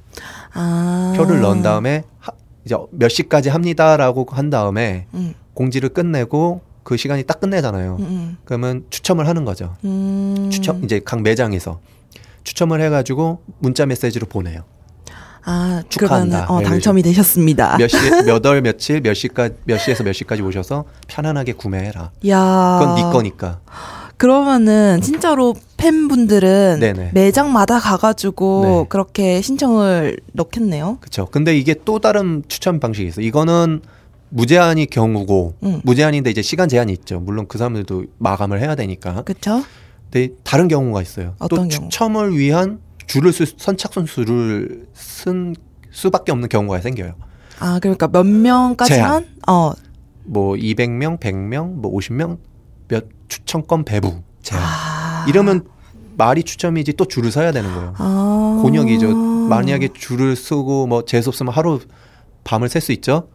아. 표를 넣은 다음에 하- 이제 몇 시까지 합니다라고 한 다음에 음, 공지를 끝내고 그 시간이 딱 끝내잖아요. 음, 그러면 추첨을 하는 거죠. 음. 추첨 이제 각 매장에서 추첨을 해가지고 문자 메시지로 보내요. 아, 축하한다. 그러면 어, 예를 당첨이 되셨습니다. 몇 시, 몇 월 며칠 몇 시까지 몇 시에서 몇 시까지 오셔서 편안하게 구매해라. 야. 그건 네 거니까. 그러면은 진짜로 팬분들은 네네. 매장마다 가가지고 네. 그렇게 신청을 넣겠네요. 그렇죠. 근데 이게 또 다른 추천 방식이 있어. 요 이거는 무제한이 경우고 응. 무제한인데 이제 시간 제한이 있죠. 물론 그 사람들도 마감을 해야 되니까. 그쵸? 근데 다른 경우가 있어요. 어떤 또 경우? 추첨을 위한 줄을 쓸 선착순 수를 쓴 수밖에 없는 경우가 생겨요. 아, 그러니까 몇 명까지만? 어. 뭐 200명, 100명, 뭐 50명 몇 추천권 배부 제한. 아. 이러면 말이 추첨이지 또 줄을 서야 되는 거예요. 아. 곤욕이죠. 만약에 줄을 쓰고 뭐 재수 없으면 하루 밤을 셀 수 있죠.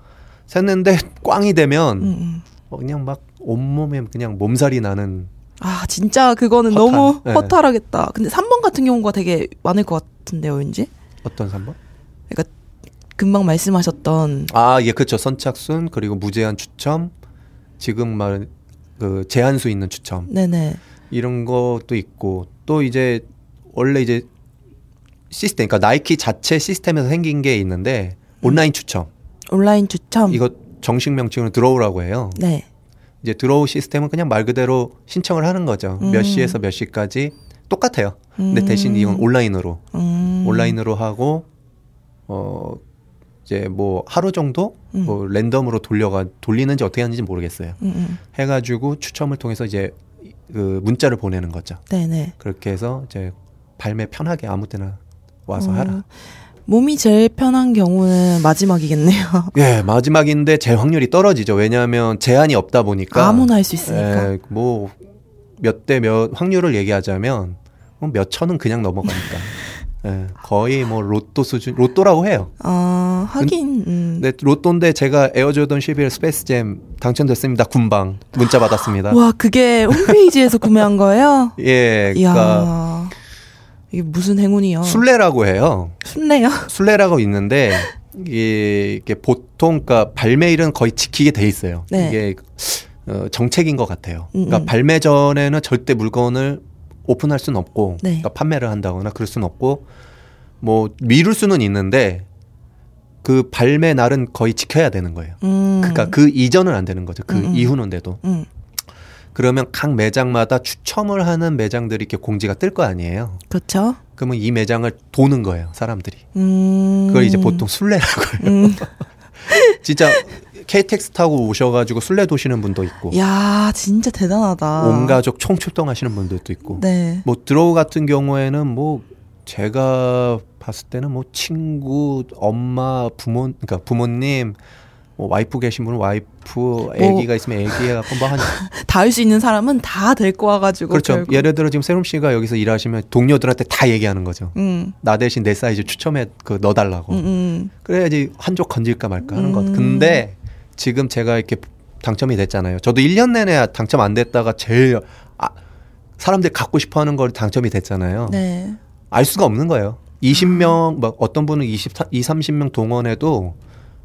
샜는데 꽝이 되면 음, 음. 어, 그냥 막 온몸에 그냥 몸살이 나는 아, 진짜 그거는 허탈. 너무 네. 허탈하겠다. 근데 3번 같은 경우가 되게 많을 것 같은데요, 왠지? 어떤 산번? 금방 말씀하셨던 아, 예, 그렇죠. 선착순 그리고 무제한 추첨, 지금 말 그 제한수 있는 추첨 네네. 이런 것도 있고 또 이제 원래 이제 시스템, 그러니까 나이키 자체 시스템에서 생긴 게 있는데 온라인 추첨 온라인 추첨. 이거 정식 명칭으로 들어오라고 해요. 네. 이제 들어오 시스템은 그냥 말 그대로 신청을 하는 거죠. 음. 몇 시에서 몇 시까지 똑같아요. 근데 음. 대신 이건 온라인으로 음. 온라인으로 하고 어 이제 뭐 하루 정도 음. 뭐 랜덤으로 돌려가 돌리는지 어떻게 하는지 모르겠어요. 음, 음. 해가지고 추첨을 통해서 이제 그 문자를 보내는 거죠. 네네. 그렇게 해서 이제 발매 편하게 아무 때나 와서 어, 하라. 몸이 제일 편한 경우는 마지막이겠네요. 예, 마지막인데 제 확률이 떨어지죠. 왜냐하면 제한이 없다 보니까 아무나 할 수 있으니까. 예, 뭐몇 대 몇 확률을 얘기하자면 뭐몇 천은 그냥 넘어가니까. 예, 거의 뭐 로또 수준, 로또라고 해요. 아, 하긴, 음. 근데 로또인데 제가 에어조던 11 스페이스잼 당첨됐습니다. 금방 문자 받았습니다. 와, 그게 홈페이지에서 구매한 거예요? 예, 이야. 그러니까 이 게 무슨 행운이요? 순례라고 해요. 순례요? 순례라고 있는데 이게, 이게 보통 그러니까 발매일은 거의 지키게 돼 있어요. 네. 이게 어, 정책인 것 같아요. 음, 그러니까 음. 발매 전에는 절대 물건을 오픈할 수는 없고, 네. 그러니까 판매를 한다거나 그럴 수는 없고, 뭐 미룰 수는 있는데 그 발매 날은 거의 지켜야 되는 거예요. 음. 그러니까 그 이전은 안 되는 거죠. 그 음, 음. 이후는 돼도. 음. 그러면 각 매장마다 추첨을 하는 매장들이 이렇게 공지가 뜰 거 아니에요. 그렇죠. 그러면 이 매장을 도는 거예요, 사람들이. 음. 그걸 이제 보통 순례라고 해요. 음. 진짜 KTX 타고 오셔가지고 순례 도시는 분도 있고, 야, 진짜 대단하다. 온 가족 총출동하시는 분들도 있고, 네. 뭐 draw 같은 경우에는 뭐 제가 봤을 때는 뭐 친구, 엄마, 부모, 그러니까 부모님, 뭐 와이프 계신 분은 와이프, 아기가 있으면 아기 해갖고 뭐 한, 다 할 수 있는 사람은 다 데리고 와가지고. 그렇죠. 결국. 예를 들어 지금 세롬 씨가 여기서 일하시면 동료들한테 다 얘기하는 거죠. 음. 나 대신 내 사이즈 추첨해 그 넣어달라고. 음, 음. 그래야지 한 족 건질까 말까 하는 것. 음. 근데 지금 제가 이렇게 당첨이 됐잖아요. 저도 1년 내내 당첨 안 됐다가 제일 아, 사람들이 갖고 싶어 하는 걸 당첨이 됐잖아요. 네. 알 수가 없는 거예요. 20명, 막 어떤 분은 20, 2, 30명 동원해도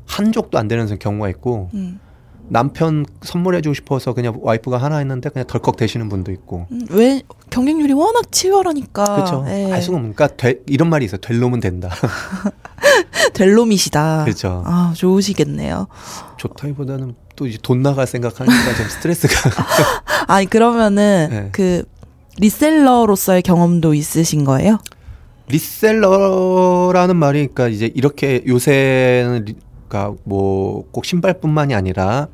한 족도 안 되는 경우가 있고 음. 남편 선물해주고 싶어서 그냥 와이프가 하나 했는데 그냥 덜컥 되시는 분도 있고. 음, 왜 경쟁률이 워낙 치열하니까. 그렇죠. 예. 알 수가 없으니까 되, 이런 말이 있어요. 될 놈은 된다. 될 놈이시다. 그렇죠. 아, 좋으시겠네요. 좋다기보다는 또 이제 돈 나갈 생각하니까 좀 스트레스가. 아니, 그러면은, 네. 그, reseller로서의 경험도 있으신 거예요? reseller라는 말이 그러니까 이제 이렇게 요새는 리, 그러니까 뭐 꼭 신발뿐만이 아니라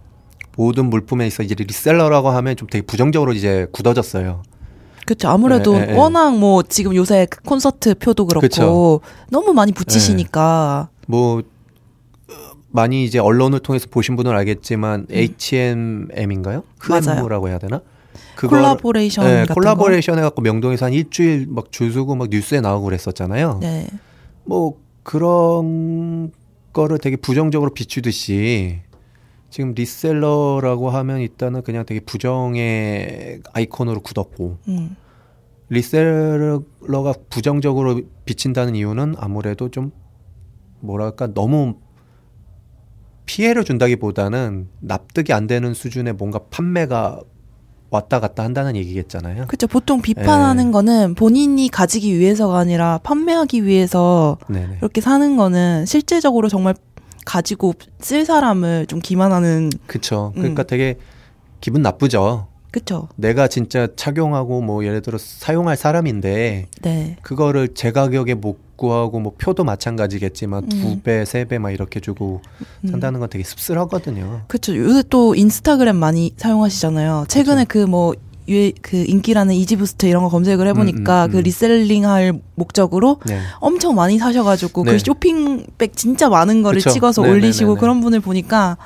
모든 물품에 있어 이제 reseller라고 하면 좀 되게 부정적으로 이제 굳어졌어요. 그렇죠. 아무래도 네, 네, 네. 워낙 뭐 지금 요새 그 콘서트 표도 그렇고 그쵸. 너무 많이 붙이시니까. 뭐 어, 많이 이제 언론을 통해서 보신 분은 알겠지만 H&M인가요? 맞아요. 흐엠무라고 해야 되나? 그걸- 콜라보레이션 네, 같은 콜라보레이션 해갖고 명동에서 한 일주일 막 줄 서고 막 뉴스에 나오고 그랬었잖아요. 거. 네. 뭐 그런 거를 되게 부정적으로 비추듯이 지금 reseller라고 하면 일단은 그냥 되게 부정의 아이콘으로 굳었고 음. 리셀러가 부정적으로 비친다는 이유는 아무래도 좀 뭐랄까 너무 피해를 준다기보다는 납득이 안 되는 수준의 뭔가 판매가 왔다 갔다 한다는 얘기겠잖아요. 그렇죠. 보통 비판하는 예. 거는 본인이 가지기 위해서가 아니라 판매하기 위해서 네네. 이렇게 사는 거는 실제적으로 정말 가지고 쓸 사람을 좀 기만하는. 음. 그러니까 되게 기분 나쁘죠. 그쵸. 내가 진짜 착용하고 뭐 예를 들어 사용할 사람인데 네. 그거를 제 가격에 못 구하고 뭐 표도 마찬가지겠지만 음. 두 배, 세 배 막 이렇게 주고 음. 산다는 건 되게 씁쓸하거든요. 그렇죠. 요새 또 인스타그램 많이 사용하시잖아요. 최근에 그 뭐 유행 그 인기라는 이지부스트 이런 거 검색을 해보니까 음, 음, 그 음. reselling할 목적으로 네. 엄청 많이 사셔가지고 네. 그 쇼핑백 진짜 많은 거를 그쵸. 찍어서 네, 올리시고 네, 네, 네. 그런 분을 보니까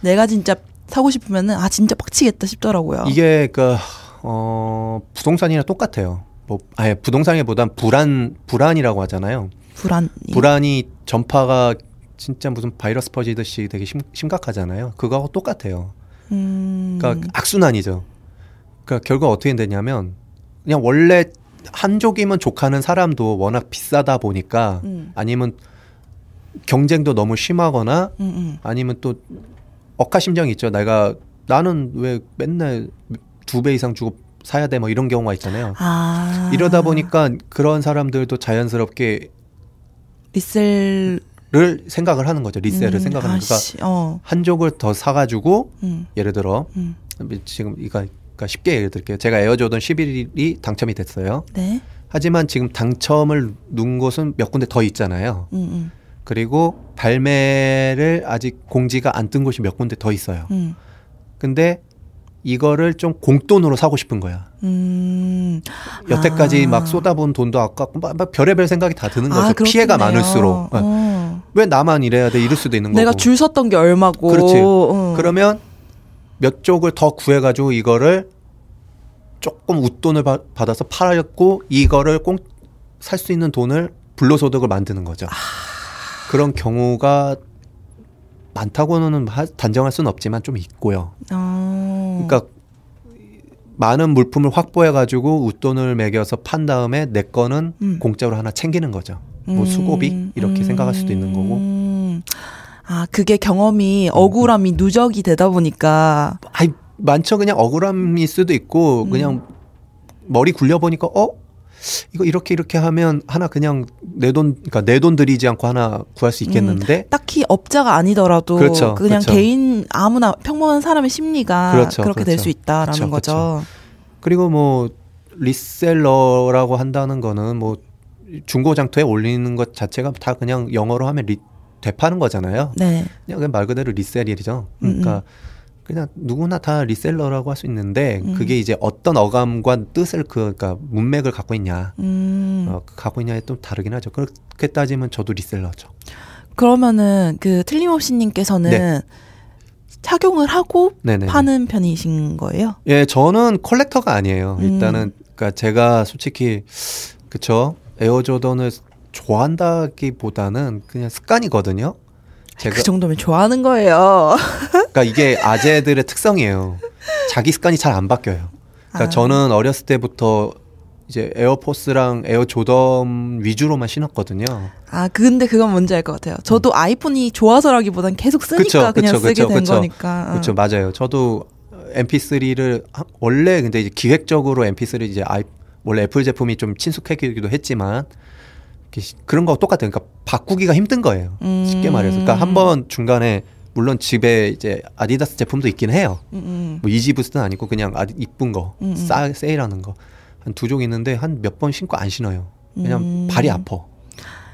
내가 진짜 사고 싶으면은 아 진짜 빡치겠다 싶더라고요. 이게 그 어, 부동산이랑 똑같아요. 뭐 아예 부동산이보단 불안 불안이라고 하잖아요. 불안. 불안이 전파가 진짜 무슨 바이러스 퍼지듯이 되게 심, 심각하잖아요. 그거하고 똑같아요. 음. 그러니까 악순환이죠. 그러니까 결국 어떻게 되냐면 그냥 원래 한족이면 족하는 사람도 워낙 비싸다 보니까 음. 아니면 경쟁도 너무 심하거나 음, 음. 아니면 또 억하심정이 있죠. 내가 나는 왜 맨날 두 배 이상 주고 사야 돼 뭐 이런 경우가 있잖아요. 아. 이러다 보니까 그런 사람들도 자연스럽게 리셀 를 생각을 하는 거죠. 리셀을 음, 생각하는 거니까 어. 한족을 더 사가지고 음. 예를 들어 음. 지금 이거 그러니까 쉽게 예를 들게요. 제가 에어조던 11이 당첨이 됐어요. 네. 하지만 지금 당첨을 누른 곳은 몇 군데 더 있잖아요. 그리고 발매를 아직 공지가 안 뜬 곳이 몇 군데 더 있어요. 음. 근데 이거를 좀 공돈으로 사고 싶은 거야. 음. 여태까지 아. 막 쏟아본 돈도 아깝고 막, 막 별의별 생각이 다 드는 거죠. 아, 피해가. 많을수록. 어. 어. 왜 나만 이래야 돼? 이럴 수도 있는 내가 거고. 줄 섰던 게 얼마고. 그렇지. 어. 그러면 몇 쪽을 더 구해가지고 이거를 조금 웃돈을 받- 받아서 팔았고 이거를 꼭 살 수 있는 돈을 불로소득을 만드는 거죠. 아. 그런 경우가 많다고는 하- 단정할 수는 없지만 좀 있고요. 어. 그러니까 많은 물품을 확보해 가지고 웃돈을 매겨서 판 다음에 내 거는 음. 공짜로 하나 챙기는 거죠. 뭐 음, 수고비 이렇게 생각할 수도 있는 거고. 음. 아, 그게 경험이 억울함이 누적이 되다 보니까 아이 많죠. 그냥 억울함일 수도 있고 음. 그냥 머리 굴려 보니까 어 이거 이렇게 이렇게 하면 하나 그냥 내 돈 그러니까 내 돈 들이지 않고 하나 구할 수 있겠는데 딱히 업자가 아니더라도 그렇죠, 그냥 그렇죠. 개인 아무나 평범한 사람의 심리가 그렇죠, 그렇게 될 그렇죠. 수 있다라는 그렇죠, 거죠. 그리고 뭐 reseller라고 한다는 거는 뭐 중고 장터에 올리는 것 자체가 다 그냥 영어로 하면 re 되파는 거잖아요. 네. 그냥 말 그대로 resell이죠. 그러니까 그냥 누구나 다 reseller라고 할 수 있는데 음. 그게 이제 어떤 어감과 뜻을 그 그러니까 문맥을 갖고 있냐. 음. 어, 그 갖고 있냐에 또 다르긴 하죠. 그렇게 따지면 저도 reseller죠. 그러면은 그 틀림없이 님께서는 네. 착용을 하고 네네. 파는 편이신 거예요? 예, 저는 collector가 아니에요. 음. 일단은 그러니까 제가 솔직히 그쵸 에어 조던을 좋아한다기보다는 그냥 습관이거든요. 제가 그 정도면 좋아하는 거예요. 그러니까 이게 아재들의 특성이에요. 자기 습관이 잘 안 바뀌어요. 그러니까 아. 저는 어렸을 때부터 이제 에어포스랑 에어조던 위주로만 신었거든요. 아, 근데 그건 뭔지 알 것 같아요. 저도 아이폰이 좋아서라기보단 계속 쓰니까 그쵸, 그냥 그쵸, 쓰게 그쵸, 된 그쵸. 거니까. 어. 그렇죠, 맞아요. 저도 MP3를 원래 근데 이제 기획적으로 MP3 이제 아이 원래 애플 제품이 좀 친숙해지기도 했지만 그런 거 똑같아요. 그러니까 바꾸기가 힘든 거예요. 음. 쉽게 말해서. 그러니까 한 번 중간에 물론 집에 이제 아디다스 제품도 있긴 해요. 음, 음. 뭐 이지부스는 아니고 그냥 아디 이쁜 거, 음, 음. 싸 세일하는 거. 한 두 종 있는데 한 몇 번 신고 안 신어요. 그냥 음. 발이 아파.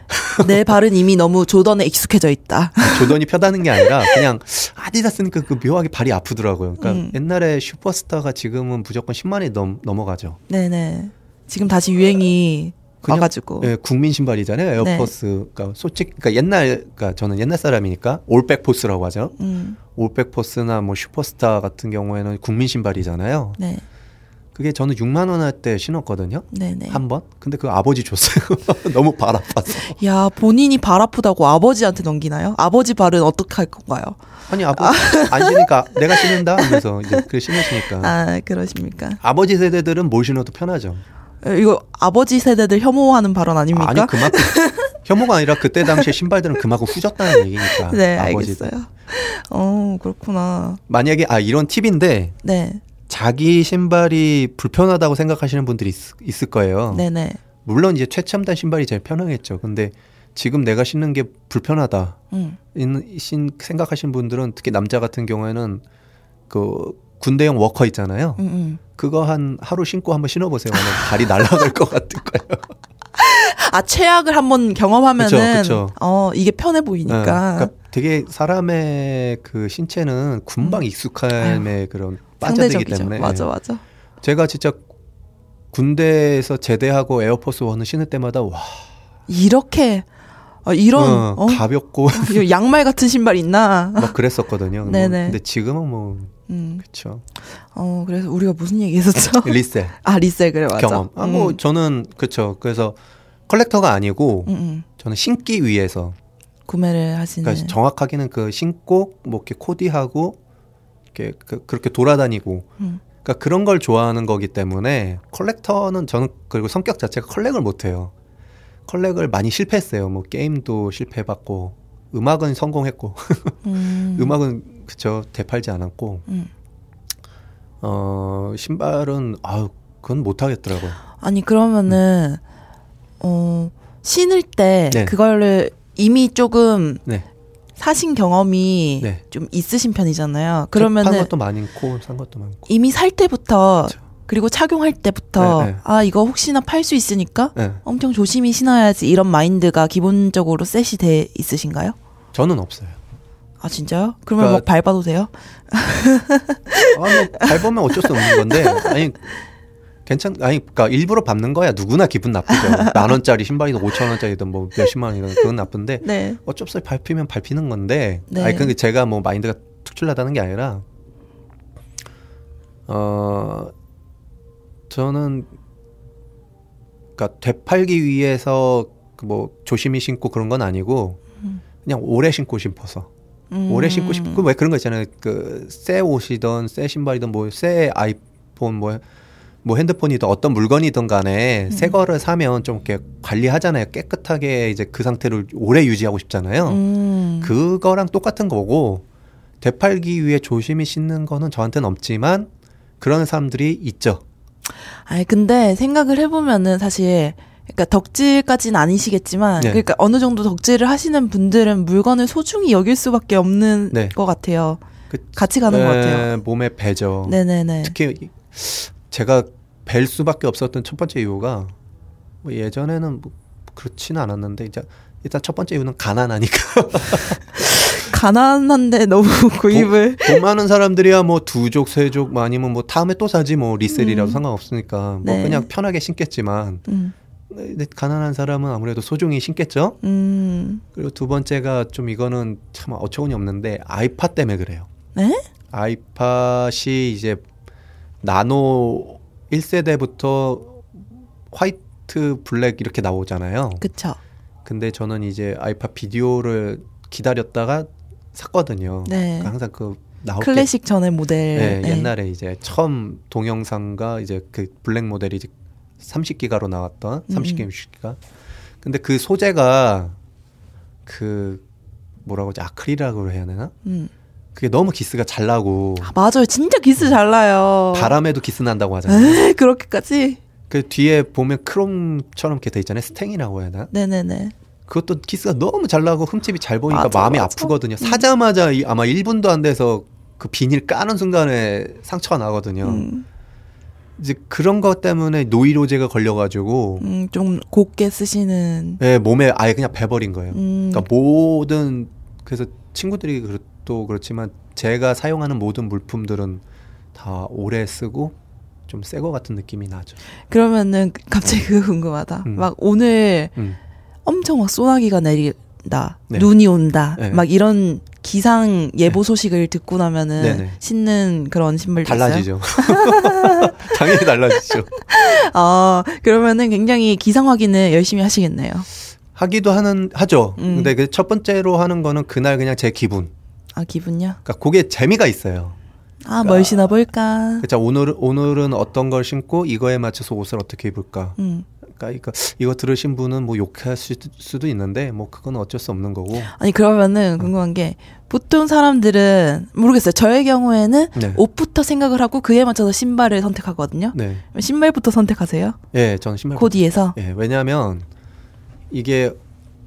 내 발은 이미 너무 조던에 익숙해져 있다. 조던이 펴다는 게 아니라 그냥 아디다스니까 그 묘하게 발이 아프더라고요. 그러니까 음. 옛날에 슈퍼스타가 지금은 무조건 10만이 넘, 넘어가죠. 네네. 지금 다시 유행이 와가지고. 예, 국민 신발이잖아요. 네. 에어포스. 그러니까 솔직히 그러니까 옛날 그러니까 저는 옛날 사람이니까 올백 포스라고 하죠. 음, 올백 포스나 뭐 슈퍼스타 같은 경우에는 국민 신발이잖아요. 네. 그게 저는 6만 원 할 때 신었거든요. 네네. 한 번. 근데 그 아버지 줬어요. 너무 발 아파서. 야, 본인이 발 아프다고 아버지한테 넘기나요? 아버지 발은 어떻게 할 건가요? 아니 아버지 안 신으니까 내가 신는다 하면서 이제 그 신으시니까. 아, 그러십니까? 아버지 세대들은 뭘 신어도 편하죠. 어, 이거 아버지 세대들 혐오하는 발언 아닙니까? 아니 그만큼 혐오가 아니라 그때 당시에 신발들은 그만큼 후졌다는 얘기니까. 네, 아버지들. 알겠어요. 어, 그렇구나. 만약에 아 이런 팁인데 네. 자기 신발이 불편하다고 생각하시는 분들이 있, 을 거예요. 네네. 물론 이제 최첨단 신발이 제일 편하겠죠. 근데 지금 내가 신는 게 불편하다. 음. 인- 신 생각하시는 분들은 특히 남자 같은 경우에는 그 군대용 워커 있잖아요. 음, 음. 그거 한 하루 신고 한번 신어보세요. 발이 날아갈 것 같을 거예요. 아, 최악을 한번 경험하면은, 그쵸, 그쵸. 어, 이게 편해 네, 보이니까. 그러니까 되게 사람의 그 신체는 금방 익숙함에 그런 빠져들기 음. 때문에 맞아, 맞아. 제가 진짜 군대에서 제대하고 에어포스 원을 신을 때마다 와 이렇게, 어, 이런, 어, 어, 가볍고 이거 양말 같은 신발 있나? 막 그랬었거든요. 뭐, 네네. 근데 지금은 뭐 음. 그쵸 어, 그래서 우리가 무슨 얘기 했었죠? resell 아, resell, 그래, 맞아. 경험. 아, 뭐 음. 저는 그쵸. 그래서 collector가 아니고 음, 음. 저는 신기 위해서 구매를 하시는. 그러니까 정확하게는 그 신고 뭐 이렇게 코디하고 이렇게 그, 그렇게 돌아다니고 음. 그러니까 그런 걸 좋아하는 거기 때문에 collector는 저는 그리고 성격 자체가 collect을 못 해요. 컬렉을 많이 실패했어요. 뭐 게임도 실패해봤고 음악은 성공했고 음. 음악은 그쵸 되팔지 않았고 음. 어 신발은 아유 그건 못 하겠더라고요. 아니 그러면은 어 신을 때 네. 그거를 이미 조금 네. 사신 경험이 네. 좀 있으신 편이잖아요. 판 그러면은 것도 많고 산 것도 많고. 이미 살 때부터 그쵸. 그리고 착용할 때부터 네, 네. 아 이거 혹시나 팔 수 있으니까 네. 엄청 조심히 신어야지 이런 마인드가 기본적으로 셋이 돼 있으신가요? 저는 없어요. 아 진짜요? 그러면 그러니까- 뭐 밟아도 돼요? 아 뭐 밟으면 어쩔 수 없는 건데 아니 괜찮 아니 그러니까 일부러 밟는 거야 누구나 기분 나쁘죠 만 원짜리 신발이든 오천 원짜리든 뭐 몇십만 원이든 그건 나쁜데 네. 어쩔 수 없이 밟히면 밟히는 건데 네. 아니 근데 제가 뭐 마인드가 특출나다는 게 아니라 어 저는 그러니까 되팔기 위해서 그뭐 조심히 신고 그런 건 아니고 그냥 오래 신고 싶어서 음. 오래 신고 싶고 왜 그런 거 있잖아요. 그 새 옷이든 새 신발이든 뭐 새 아이폰 뭐, 뭐 핸드폰이든 어떤 물건이든 간에 새 거를 사면 좀 이렇게 관리하잖아요. 깨끗하게 이제 그 상태를 오래 유지하고 싶잖아요. 음. 그거랑 똑같은 거고 되팔기 위해 조심히 신는 거는 저한테는 없지만 그런 사람들이 있죠. 아니 근데 생각을 해보면은 사실 그러니까 덕질까지는 아니시겠지만 네. 그러니까 어느 정도 덕질을 하시는 분들은 물건을 소중히 여길 수밖에 없는 네. 것 같아요. 그 같이 가는 것 같아요. 에, 몸에 배죠. 네네네. 특히 이- 제가 뵐 수밖에 없었던 첫 번째 이유가 뭐 예전에는 뭐 그렇지는 않았는데 이제 일단 첫 번째 이유는 가난하니까 가난한데 너무 구입을 돈 많은 사람들이야 뭐 두족 세족 뭐 아니면 뭐 다음에 또 사지 뭐 리셀이라도 음. 상관없으니까 뭐 네. 그냥 편하게 신겠지만 음, 근데 가난한 사람은 아무래도 소중히 신겠죠 음, 그리고 두 번째가 좀 이거는 참 어처구니 없는데 아이팟 때문에 그래요 네? 아이팟이 이제 나노 1세대부터 화이트 블랙 이렇게 나오잖아요. 그쵸. 근데 저는 이제 아이팟 비디오를 기다렸다가 샀거든요. 네. 그러니까 항상 그 나올 때 클래식 전의 모델. 네, 네. 옛날에 이제 처음 동영상과 이제 그 블랙 모델이 이제 30기가로 나왔던 30기가 음. 60기가. 근데 그 소재가 그 뭐라고 하지 아크릴이라고 해야 되나? 음. 그게 너무 기스가 잘 나고 아, 맞아요. 진짜 기스 잘 나요. 바람에도 기스 난다고 하잖아요. 에이, 그렇게까지? 그 뒤에 보면 크롬처럼 이렇게 돼 있잖아요. 스탱이라고 해야 되나? 네네네. 그것도 기스가 너무 잘 나고 흠집이 잘 보니까 맞아, 마음이 맞아. 아프거든요. 사자마자 이- 아마 1분도 안 돼서 그 비닐 까는 순간에 상처가 나거든요. 음, 이제 그런 것 때문에 노이로제가 걸려가지고 음, 좀 곱게 쓰시는. 예, 몸에 아예 그냥 배버린 거예요. 음, 그러니까 모든 그래서 친구들이 그렇- 또 그렇지만 제가 사용하는 모든 물품들은 다 오래 쓰고 좀새거 같은 느낌이 나죠. 그러면은 갑자기 그거 궁금하다. 음. 막 오늘 음. 엄청 막 소나기가 내린다. 네. 눈이 온다. 네. 막 이런 기상 예보 소식을 듣고 나면은 네네. 신는 그런 신발도? 달라지죠. 당연히 달라지죠. 아, 그러면은 굉장히 기상 확인을 열심히 하시겠네요. 하기도 하는 하죠. 음. 근데 그 첫 번째로 하는 거는 그날 그냥 제 기분. 아, 기분요? 그러니까 그게 재미가 있어요. 아, 뭘 신어볼까? 그자 오늘 오늘은 어떤 걸 신고 이거에 맞춰서 옷을 어떻게 입을까. 음, 그러니까 이거, 들으신 분은 뭐 욕하실 수도 있는데 뭐 그건 어쩔 수 없는 거고. 아니 그러면은 궁금한 게 보통 사람들은 모르겠어요. 저의 경우에는 네. 옷부터 생각을 하고 그에 맞춰서 신발을 선택하거든요. 네. 신발부터 선택하세요? 예, 저는 신발. 코디에서. 예, 왜냐하면 이게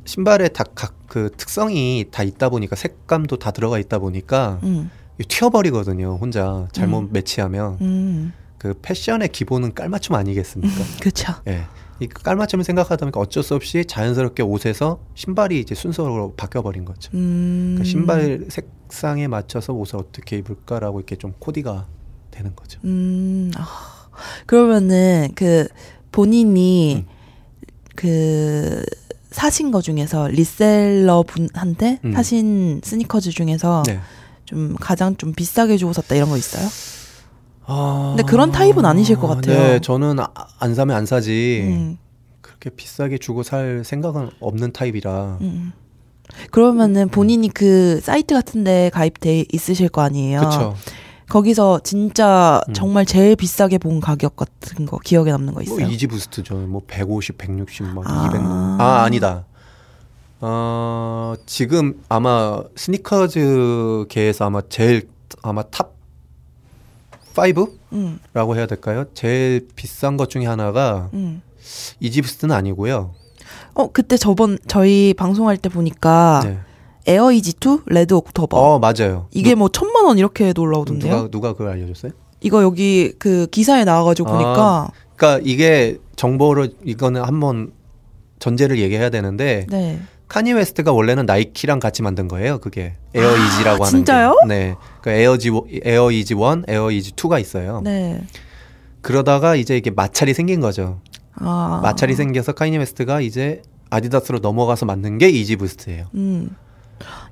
신발에 다각그 특성이 다 있다 보니까 색감도 다 들어가 있다 보니까 음. 튀어버리거든요. 혼자 잘못 음. 매치하면 음. 그 패션의 기본은 깔맞춤 아니겠습니까? 그렇죠. 예. 이 깔맞춤을 생각하다 보니까 어쩔 수 없이 자연스럽게 옷에서 신발이 이제 순서로 바뀌어 버린 거죠. 음. 그러니까 신발 색상에 맞춰서 옷을 어떻게 입을까라고 이렇게 좀 코디가 되는 거죠. 음. 아. 그러면은 그 본인이 음. 그 사신 거 중에서 reseller 분한테 음. 사신 스니커즈 중에서 네. 좀 가장 좀 비싸게 주고 샀다 이런 거 있어요? 아... 근데 그런 타입은 아니실 것 같아요. 네, 저는 아- 안 사면 안 사지. 음. 그렇게 비싸게 주고 살 생각은 없는 타입이라. 음. 그러면은 본인이 그 사이트 같은데 가입돼 있으실 거 아니에요? 그렇죠. 거기서 진짜 음. 정말 제일 비싸게 본 가격 같은 거 기억에 남는 거 있어요? 뭐 이지 부스트죠. 뭐 150, 160, 막 아. 200. 아 아니다. 어 지금 아마 스니커즈 계에서 아마 제일 아마 탑 5라고 음, 해야 될까요? 제일 비싼 것 중에 하나가 음. 이지 부스트는 아니고요. 어 그때 저번 저희 방송할 때 보니까 네. 에어 이지 2 레드 옥토버 어 맞아요. 이게 누, 뭐 천만 원 이렇게도 올라오던데요? 누가 누가 그걸 알려줬어요? 이거 여기 그 기사에 나와가지고 아. 보니까 그러니까 이게 정보를 이거는 한번 전제를 얘기해야 되는데 네. 카니 웨스트가 원래는 나이키랑 같이 만든 거예요. 그게 에어 아, 이지라고 하는 진짜요? 게. 네. 그 에어지 에어 이지 1, 에어 이지 2가 있어요. 네. 그러다가 이제 이게 마찰이 생긴 거죠. 아. 마찰이 생겨서 카니 웨스트가 이제 아디다스로 넘어가서 만든 게 이지 부스트예요. 음.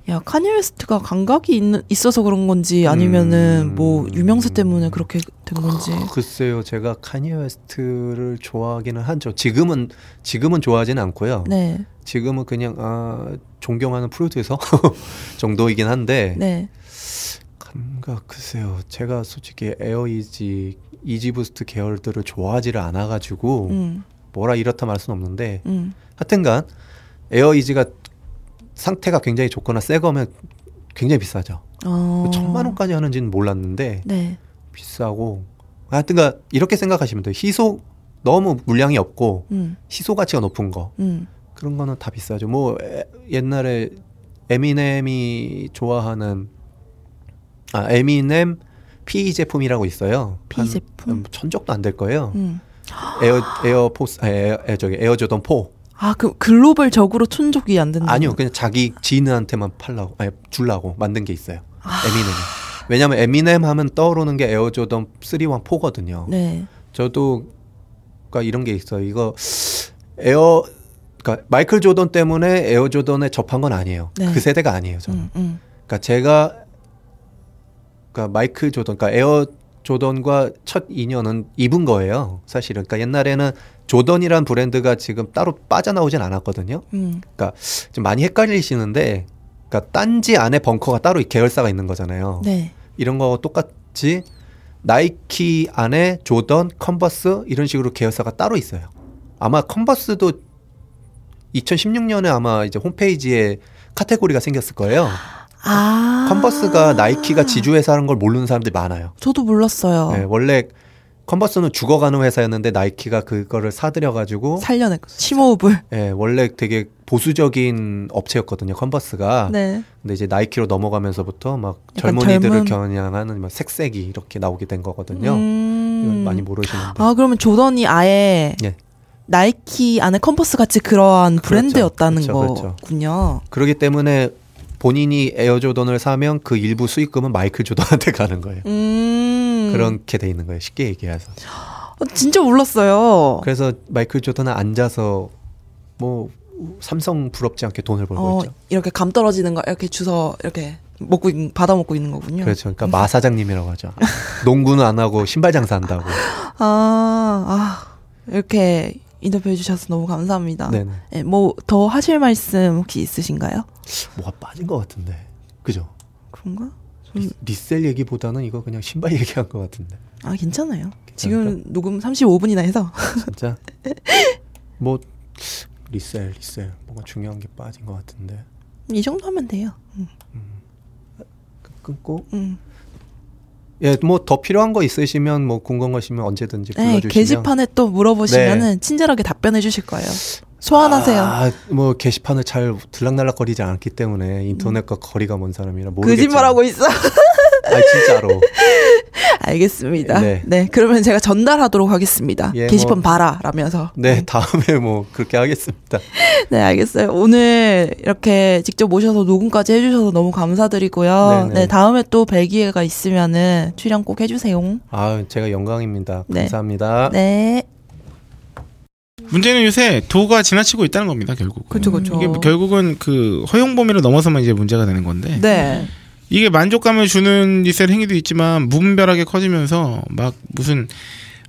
야, 카니 웨스트가 감각이 있는, 있어서 그런 건지 아니면은 음. 뭐 유명세 때문에 그렇게 된 건지. 글쎄요, 제가 카니 웨스트를 좋아하기는 하죠. 지금은 지금은 좋아하지는 않고요. 네. 지금은 그냥 아, 존경하는 프로듀서 정도이긴 한데 네. 감각 글쎄요. 제가 솔직히 에어 이지 이지 부스트 계열들을 좋아하지를 않아 가지고 음. 뭐라 이렇다 말 수는 없는데 음. 하여튼간 에어 이지가 상태가 굉장히 좋거나 새 거면 굉장히 비싸죠. 어. 천만 원까지 하는지는 몰랐는데 네. 비싸고 하여튼간 이렇게 생각하시면 돼요. 희소 너무 물량이 없고 음. 희소 가치가 높은 거 음. 그런 거는 다 비싸죠. 뭐 에, 옛날에 에미넴이 좋아하는 아 에미넴 PE 제품이라고 있어요. PE 한, 제품? 음, 천적도 안 될 거예요. 음. 에어 에어 포스 아, 에어, 에어 저기 에어 조던 4 아, 그 글로벌 적으로 촌족이 안 된다. 아니요 그냥 자기 지인한테만 팔라고 아니 줄라고 만든 게 있어요. 아. 에미넴이. 왜냐면 에미넴 하면 떠오르는 게 에어 조던 3, 1, 4거든요. 네. 저도 그러니까 이런 게 있어요. 이거 에어 그러니까 마이클 조던 때문에 에어 조던에 접한 건 아니에요. 네. 그 세대가 아니에요. 저는. 음. 음. 그러니까 제가 그러니까 마이클 조던 그러니까 에어 조던과 첫 인연은 입은 거예요. 사실은. 그러니까 옛날에는 조던이란 브랜드가 지금 따로 빠져나오진 않았거든요. 음. 그러니까 좀 많이 헷갈리시는데 그러니까 딴지 안에 벙커가 따로 계열사가 있는 거잖아요. 네. 이런 거 똑같이 나이키 안에 조던, 컨버스 이런 식으로 계열사가 따로 있어요. 아마 컨버스도 2016년에 아마 이제 홈페이지에 카테고리가 생겼을 거예요. 아. 컨버스가 나이키가 지주회사라는 걸 모르는 사람들이 많아요. 저도 몰랐어요. 네, 원래 컨버스는 죽어가는 회사였는데 나이키가 그거를 사들여가지고 살려냈고 심호흡을. 예, 원래 되게 보수적인 업체였거든요. 컨버스가. 네. 근데 이제 나이키로 넘어가면서부터 막 젊은이들을 젊은- 겨냥하는 막 색색이 이렇게 나오게 된 거거든요. 음. 이건 많이 모르시는데. 아, 그러면 조던이 아예 예. 나이키 안에 컨버스 같이 그러한 그렇죠. 브랜드였다는 그렇죠, 그렇죠. 거군요. 그렇기 때문에 본인이 에어 조던을 사면 그 일부 수익금은 마이클 조던한테 가는 거예요. 음. 그렇게 돼 있는 거예요. 쉽게 얘기해서. 어, 진짜 몰랐어요. 그래서 마이클 조던은 앉아서 뭐 삼성 부럽지 않게 돈을 벌고 어, 있죠. 이렇게 감 떨어지는 거 이렇게 주워 이렇게 먹고 있, 받아 먹고 있는 거군요. 그렇죠. 그러니까 마 사장님이라고 하죠. 농구는 안 하고 신발 장사한다고. 아, 아 이렇게 인터뷰 해 주셔서 너무 감사합니다. 네네. 네, 뭐 더 하실 말씀 혹시 있으신가요? 뭐가 빠진 것 같은데. 그죠? 그런가? 리, 리셀 얘기보다는 이거 그냥 신발 얘기한 것 같은데. 아 괜찮아요. 지금 녹음 35분이나 해서 진짜. 뭐 리셀 리셀 뭔가 중요한 게 빠진 것 같은데 이 정도 하면 돼요. 끊고 음. 예 뭐 더 필요한 거 있으시면 뭐 궁금하시면 언제든지 네, 불러주시면 게시판에 또 물어보시면은 친절하게 답변해 주실 거예요. 소환하세요. 아, 뭐 게시판을 잘 들락날락거리지 않기 때문에 인터넷과 거리가 먼 사람이라 모르겠죠. 거짓말하고 있어. 아 진짜로. 알겠습니다. 네. 네. 그러면 제가 전달하도록 하겠습니다. 예, 게시판 뭐. 봐라 라면서. 네 다음에 뭐 그렇게 하겠습니다. 네, 알겠어요. 오늘 이렇게 직접 모셔서 녹음까지 해주셔서 너무 감사드리고요. 네네. 네, 다음에 또 뵐 기회가 있으면은 출연 꼭 해주세요. 아 제가 영광입니다. 네. 감사합니다. 네. 문제는 요새 도가 지나치고 있다는 겁니다. 결국. 그쵸, 그쵸. 이게 결국은 그 허용 범위를 넘어서만 이제 문제가 되는 건데 네. 이게 만족감을 주는 리셀 행위도 있지만 무분별하게 커지면서 막 무슨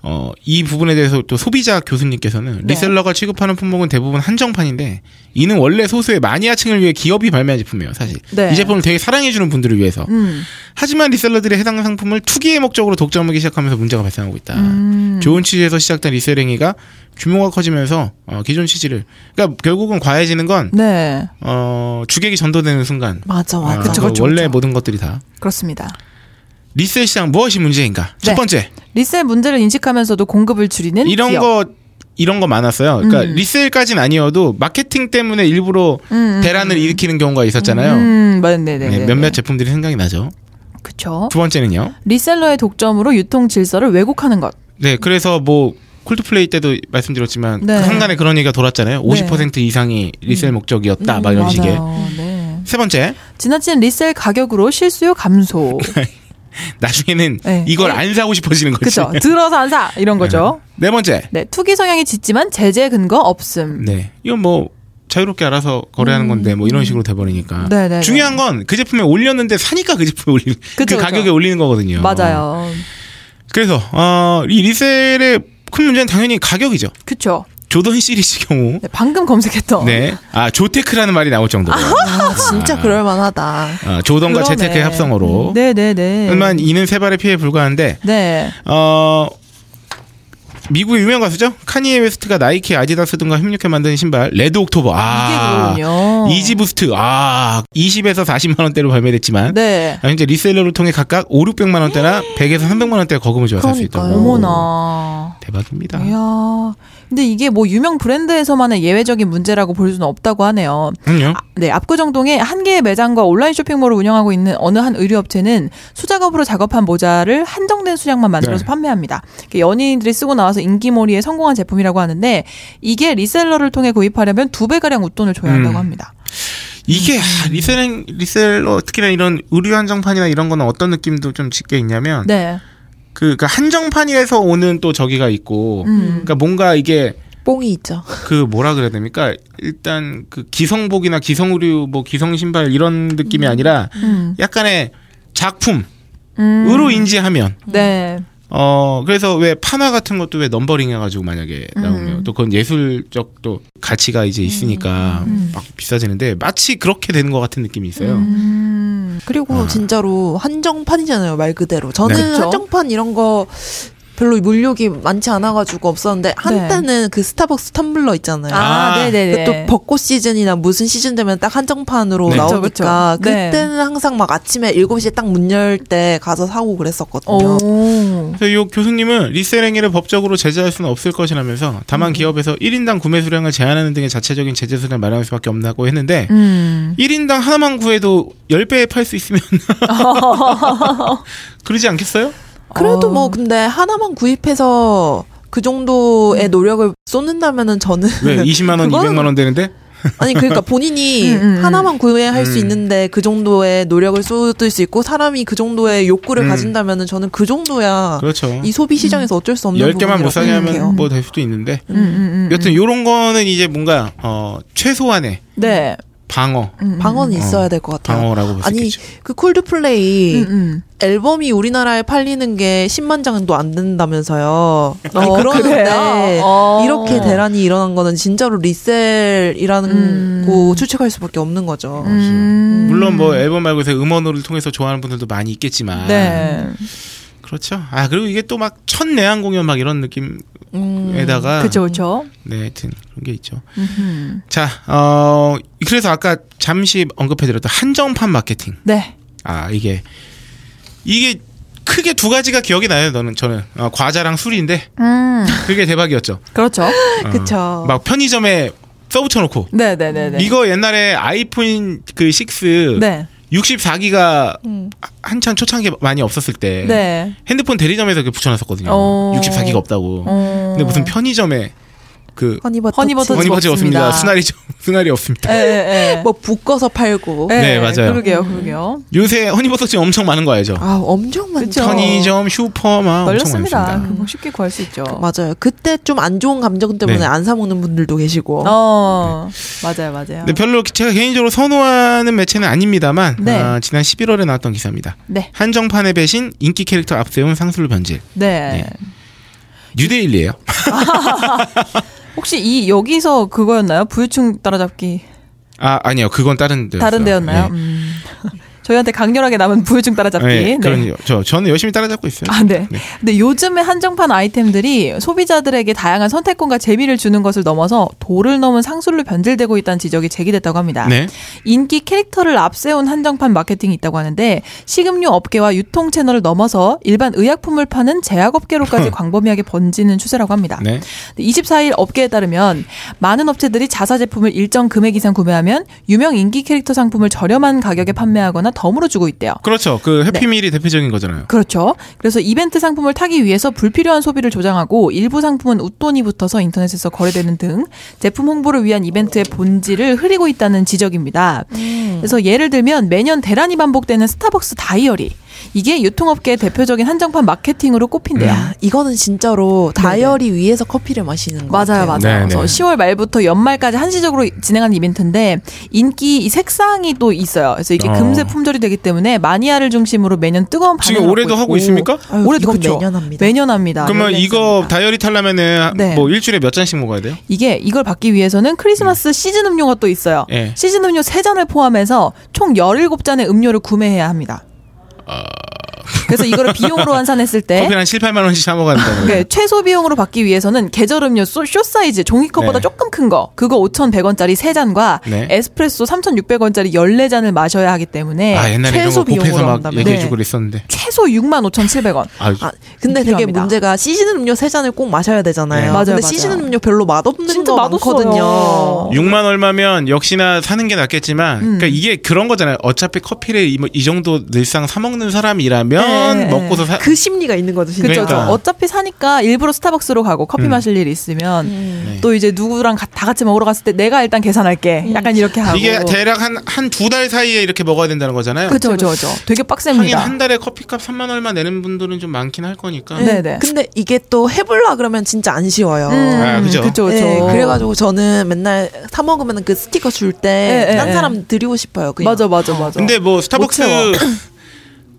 어, 이 부분에 대해서 또 소비자 교수님께서는 네. 리셀러가 취급하는 품목은 대부분 한정판인데 이는 원래 소수의 마니아층을 위해 기업이 발매한 제품이에요, 사실. 네. 이 제품을 되게 사랑해주는 분들을 위해서. 음. 하지만 리셀러들이 해당 상품을 투기의 목적으로 독점하기 시작하면서 문제가 발생하고 있다. 음. 좋은 취지에서 시작된 리셀 행위가 규모가 커지면서 어, 기존 취지를 그러니까 결국은 과해지는 건 네. 어, 주객이 전도되는 순간 맞아, 아, 맞아. 그쵸, 그 그쵸, 원래 그쵸. 모든 것들이 다 그렇습니다. 리셀 시장 무엇이 문제인가? 첫 네. 번째 리셀 문제를 인식하면서 공급을 줄이는 이런 기업. 거 이런 거 많았어요. 그러니까 음. 리셀까지는 아니어도 마케팅 때문에 일부러 음, 대란을 일으키는 경우가 있었잖아요. 음, 네네네. 네, 몇몇 제품들이 생각이 나죠. 그쵸. 두 번째는요. 리셀러의 독점으로 유통 질서를 왜곡하는 것. 네, 그래서 뭐 콜드플레이 때도 말씀드렸지만 네. 그 한간에 그런 얘기가 돌았잖아요. 50% 이상이 리셀 목적이었다, 막 이런 식의. 음. 네. 세 번째, 지나친 리셀 가격으로 실수요 감소. 나중에는 네. 이걸 안 사고 싶어지는 거지. 그쵸. 들어서 안 사. 이런 거죠. 네 번째, 네. 투기 성향이 짙지만 제재 근거 없음. 네, 이건 뭐 자유롭게 알아서 거래하는 건데 뭐 이런 식으로 돼버리니까. 음. 네네네. 중요한 건 그 제품에 올렸는데 사니까 그 제품에 올리는 그 그쵸, 그쵸. 가격에 올리는 거거든요. 맞아요. 그래서 어, 이 리셀의 큰 문제는 당연히 가격이죠. 그쵸. 조던 시리즈 경우. 네, 방금 검색했던. 네. 아, 조테크라는 말이 나올 정도로. 아, 진짜 그럴 만하다. 어, 조던과 그러네. 재테크의 합성어로. 네 네 네. 하지만 이는 세 발의 피해에 불과한데, 네. 어, 미국의 유명 가수죠? 카니에 웨스트가 나이키, 아디다스 등과 협력해 만든 신발, 레드 옥토버. 아. 이게 그거군요. 이지 부스트. 아, 20에서 40만 원대로 발매됐지만, 네. 아, 현재 리셀러를 통해 각각 5, 600만 원대나 100에서 300만 원대 거금을 줘야 살수 있다고. 어머나. 대박입니다. 이야. 근데 이게 뭐 유명 브랜드에서만의 예외적인 문제라고 볼 수는 없다고 하네요. 그럼요. 네, 압구정동에 한 개의 매장과 온라인 쇼핑몰을 운영하고 있는 어느 한 의류업체는 수작업으로 작업한 모자를 한정된 수량만 만들어서 네. 판매합니다. 연예인들이 쓰고 나와서 인기몰이에 성공한 제품이라고 하는데 이게 리셀러를 통해 구입하려면 두 배가량 웃돈을 줘야 한다고 음. 합니다. 이게 아, 리셀 리셀러 특히나 이런 의류 한정판이나 이런 거는 어떤 느낌도 좀 짙게 있냐면 네. 그, 그 한정판이라서 오는 또 저기가 있고 음. 그러니까 뭔가 이게 뽕이 있죠. 그 뭐라 그래야 됩니까? 일단 그 기성복이나 기성의류 뭐 기성 신발 이런 느낌이 아니라 음. 약간의 작품으로 음. 인지하면 네. 어 그래서 왜 판화 같은 것도 왜 넘버링 해가지고 만약에 나오면 음. 또 그건 예술적 또 가치가 이제 있으니까 음. 막 비싸지는데 마치 그렇게 되는 것 같은 느낌이 있어요. 음. 그리고 아. 진짜로 한정판이잖아요, 말 그대로. 저는 네. 한정판 이런 거 별로 물욕이 많지 않아가지고 없었는데 한때는 그 스타벅스 텀블러 있잖아요. 아, 아, 네네네. 그또 벚꽃 시즌이나 무슨 시즌 되면 딱 한정판으로 네. 나오니까 그쵸, 그쵸. 네. 그때는 항상 막 아침에 7시에 딱 문 열 때 가서 사고 그랬었거든요. 오. 그래서 이 교수님은 리셀 행위를 법적으로 제재할 수는 없을 것이라면서 음. 다만 기업에서 1인당 구매 수량을 제한하는 등의 자체적인 제재 수단을 마련할 수밖에 없다고 했는데 음. 1인당 하나만 구해도 10배에 팔 수 있으면 그러지 않겠어요? 그래도 어. 뭐 근데 하나만 구입해서 그 정도의 노력을 쏟는다면은 저는 왜 20만 원, 그거는- 200만 원 되는데? 아니 그러니까 본인이 음, 음, 음. 하나만 구매할 수 음. 있는데 그 정도의 노력을 쏟을 수 있고 사람이 그 정도의 욕구를 음. 가진다면은 저는 그 정도야 그렇죠. 이 소비 시장에서 어쩔 수 없는 10개만 못 하면 뭐 될 수도 있는데. 음, 음, 음. 여튼 요런 거는 이제 뭔가 어 최소한의 네. 방어, 음, 음. 방언이 어, 있어야 될 것 같아요. 방어라고 볼수 아니 있겠죠. 그 콜드플레이 음, 음. 앨범이 우리나라에 팔리는 게 10만 장도 안 된다면서요. 아니 어, 그러는데 그래요? 어. 이렇게 대란이 일어난 거는 진짜로 리셀이라는 음. 거 추측할 수밖에 없는 거죠. 음. 물론 뭐 앨범 말고 서 음원을 통해서 좋아하는 분들도 많이 있겠지만 네. 그렇죠. 아 그리고 이게 또 막 첫 내한 공연 막 이런 느낌 에다가 그쵸, 그쵸. 네, 하여튼 그런 게 있죠. 음흠. 자, 어 그래서 아까 잠시 언급해드렸던 한정판 마케팅. 네. 아 이게 이게 크게 두 가지가 기억이 나요. 너는 저는 어, 과자랑 술인데 음, 그게 대박이었죠. 그렇죠. 어, 그쵸. 막 편의점에 써붙여놓고 네네네네. 이거 옛날에 아이폰 그 6 네. 64기가 음. 한참 초창기 많이 없었을 때 네. 핸드폰 대리점에서 그 붙여놨었거든요. 어. 64기가 없다고. 어. 근데 무슨 편의점에 그 허니버터. 허니버터 치- 허니버터칩 없습니다. 없습니다. 순하리 좀- 순하리 없습니다. 예, 예, 예. 뭐 묶어서 팔고. 네, 맞아요. 그러게요, 그러게요. 요새 허니버터칩 엄청 많은 거 알죠? 아 엄청 많죠. 편의점, 슈퍼 막 널렸습니다. 많습니다. 그거 쉽게 구할 수 있죠. 맞아요. 그때 좀 안 좋은 감정 때문에 네. 안 사 먹는 분들도 계시고. 어, 맞아요, 맞아요. 근데 별로 제가 개인적으로 선호하는 매체는 아닙니다만 네. 아, 지난 11월에 나왔던 기사입니다. 네, 한정판의 배신 인기 캐릭터 앞세운 상술 변질. 네. 뉴데일리예요. 혹시 이 여기서 그거였나요? 부유층 따라잡기 아 아니요 그건 다른 데 다른 데였나요? 음. 저희한테 강렬하게 남은 부유층 따라잡기. 네, 네. 그런 저 저는 열심히 따라잡고 있어요. 아, 네. 네. 근데 요즘의 한정판 아이템들이 소비자들에게 다양한 선택권과 재미를 주는 것을 넘어서 도를 넘은 상술로 변질되고 있다는 지적이 제기됐다고 합니다. 네. 인기 캐릭터를 앞세운 한정판 마케팅이 있다고 하는데 식음료 업계와 유통 채널을 넘어서 일반 의약품을 파는 제약업계로까지 광범위하게 번지는 추세라고 합니다. 네. 24일 업계에 따르면 많은 업체들이 자사 제품을 일정 금액 이상 구매하면 유명 인기 캐릭터 상품을 저렴한 가격에 판매하거나 덤으로 주고 있대요. 그렇죠. 그 해피밀이 대표적인 거잖아요. 그렇죠. 그래서 이벤트 상품을 타기 위해서 불필요한 소비를 조장하고 일부 상품은 웃돈이 붙어서 인터넷에서 거래되는 등 제품 홍보를 위한 이벤트의 본질을 흐리고 있다는 지적입니다. 그래서 예를 들면 매년 대란이 반복되는 스타벅스 다이어리. 이게 유통업계의 대표적인 한정판 마케팅으로 꼽힌대요. 야, 이거는 진짜로 다이어리 위에서 커피를 마시는 거 맞아요, 같아요. 맞아요. 네, 그래서 네. 10월 말부터 연말까지 한시적으로 진행하는 이벤트인데 인기 이 색상이 또 있어요. 그래서 이게 어. 금세 품절이 되기 때문에 마니아를 중심으로 매년 뜨거운 반응을 지금 올해도 얻고 하고 있고. 있습니까? 아유, 올해도 이건 그쵸. 매년 합니다. 매년 합니다. 그러면 이거 행사입니다. 다이어리 타려면은 네. 뭐 일주일에 몇 잔씩 먹어야 돼요? 이게 이걸 받기 위해서는 크리스마스 시즌 음료가 또 있어요. 예. 시즌 음료 3잔을 포함해서 총 17잔의 음료를 구매해야 합니다. 그래서 이거를 비용으로 환산했을 때 커피 한 7, 8만 원씩 사 된다는 네, 최소 비용으로 받기 위해서는 계절 음료 숏, 숏 사이즈 종이컵보다 네. 조금 큰 거 그거 5,100원짜리 3잔과 네. 에스프레소 3,600원짜리 14잔을 마셔야 하기 때문에 아 옛날에 최소 비용으로 막 한다면. 얘기해 주고 네. 그랬었는데. 최소 65,700원. 아, 아, 근데 되게 필요합니다. 문제가 시즌 음료 세 잔을 꼭 마셔야 되잖아요. 네. 맞아요, 근데 맞아요. 시즌 음료 별로 맛없는 거. 많거든요. 6만 얼마면 역시나 사는 게 낫겠지만, 음. 그러니까 이게 그런 거잖아요. 어차피 커피를 이, 이 정도 늘상 사 먹는 사람이라면 네, 네. 먹고서 사. 그 심리가 있는 거죠, 진짜. 그쵸, 그러니까. 저 어차피 사니까 일부러 스타벅스로 가고 커피 음. 마실 일이 있으면 네. 또 이제 누구랑 가- 다 같이 먹으러 갔을 때 내가 일단 계산할게. 약간 이렇게 하고. 이게 대략 한 한 두 달 사이에 이렇게 먹어야 된다는 거잖아요. 그죠, 그죠, 그죠. 되게 빡셉니다. 한 달에 커피값 3만 얼마 내는 분들은 좀 많긴 할 거니까. 네. 네네. 근데 이게 또 해볼라 그러면 진짜 안 쉬워요. 음, 아, 그죠. 그쵸, 그쵸. 네, 그래가지고 저는 맨날 사 먹으면 그 스티커 줄때 네, 딴 네, 사람 드리고 싶어요. 그냥. 맞아, 맞아, 맞아. 근데 뭐 스타벅스.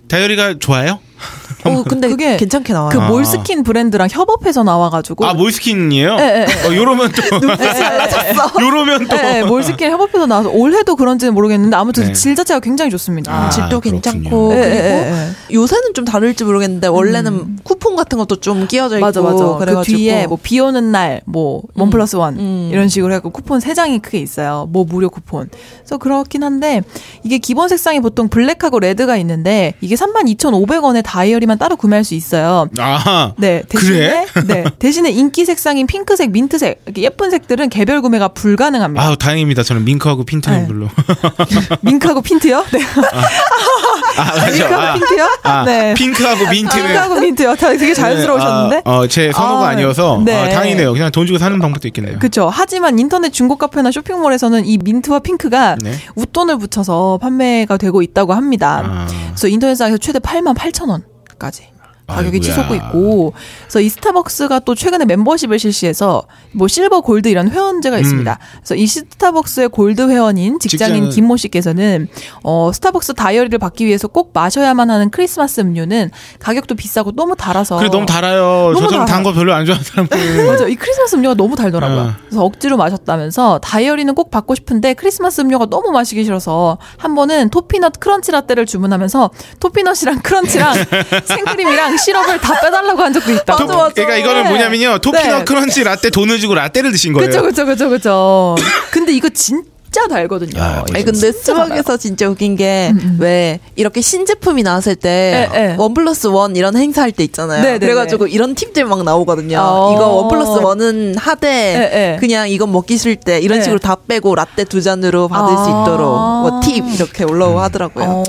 다이어리가 좋아요? 어, 근데 그게 괜찮게 나와요. 그 아. 몰스킨 브랜드랑 협업해서 나와가지고. 아 몰스킨이에요? 예, 예, 예. 어, 요러면 또 요러면 또 네, 몰스킨 협업해서 나와서 올해도 그런지는 모르겠는데 아무튼 네. 질 자체가 굉장히 좋습니다. 아, 질도 그렇군요. 괜찮고 예, 그리고 예, 예. 요새는 좀 다를지 모르겠는데 원래는 쿠폰 같은 것도 좀 끼워져 있고 맞아, 맞아. 그 그래가지고 뒤에 뭐 비 오는 날, 뭐, 원 플러스 원, 음. 이런 식으로 해갖고 쿠폰 세 장이 크게 있어요. 뭐 무료 쿠폰. 그래서 그렇긴 한데, 이게 기본 색상이 보통 블랙하고 레드가 있는데, 이게 32,500원에 다이어리만 따로 구매할 수 있어요. 아 네, 대신에, 네, 대신에 인기 색상인 핑크색, 민트색, 이렇게 예쁜 색들은 개별 구매가 불가능합니다. 아우 다행입니다. 저는 밍크하고 핀트는 네. 별로. 밍크하고 핀트요? 네. 아 맞아. 밍크하고 아, 핑트요? 아, 네. 핑크하고 민트는 핑크하고 민트요. 다 되게 자연스러우셨는데? 네, 아, 어, 제 선호가 아, 아, 니어서 네. 다행이네요. 그냥 돈 주고 사는 방법도 있겠네요. 그렇죠. 하지만 인터넷 중고 카페나 쇼핑몰에서는 이 민트와 핑크가 네. 웃돈을 붙여서 판매가 되고 있다고 합니다. 아. 그래서 인터넷상에서 최대 8만 8천 원 까지 가격이 아이고야. 치솟고 있고, 그래서 이 스타벅스가 또 최근에 멤버십을 실시해서 뭐 실버 골드 이런 회원제가 음. 있습니다. 그래서 이 스타벅스의 골드 회원인 직장인 김모 씨께서는 어 스타벅스 다이어리를 받기 위해서 꼭 마셔야만 하는 크리스마스 음료는 가격도 비싸고 너무 달아서 그래 너무 달아요. 너무 저처럼 달아요. 단거 별로 안 좋아하는 사람은 맞아. 이 크리스마스 음료가 너무 달더라고요. 어. 그래서 억지로 마셨다면서 다이어리는 꼭 받고 싶은데 크리스마스 음료가 너무 마시기 싫어서 한 번은 toffee nut crunch 라떼를 주문하면서 toffee nut이랑 crunch랑 생크림이랑 시럽을 다 빼달라고 한 적도 있다. 맞아, 토- 맞아. 그러니까 이거는 네. 뭐냐면요. toffee nut 네. crunch 라떼 돈을 주고 라떼를 드신 거예요. 그쵸, 그쵸, 그쵸, 그쵸. 근데 이거 진짜 달거든요. 아, 아니 근데 진짜. 스벅에서 진짜 웃긴 게 왜 이렇게 신제품이 나왔을 때 예, 예. one plus one 이런 행사 할 때 있잖아요. 네, 네, 그래가지고 이런 팁들 막 나오거든요. 어. 이거 one plus one은 하되 예, 예. 그냥 이건 먹기 싫을 때 이런 예. 식으로 다 빼고 라떼 두 잔으로 받을 수 아. 있도록 뭐 팁 이렇게 올라오고 하더라고요.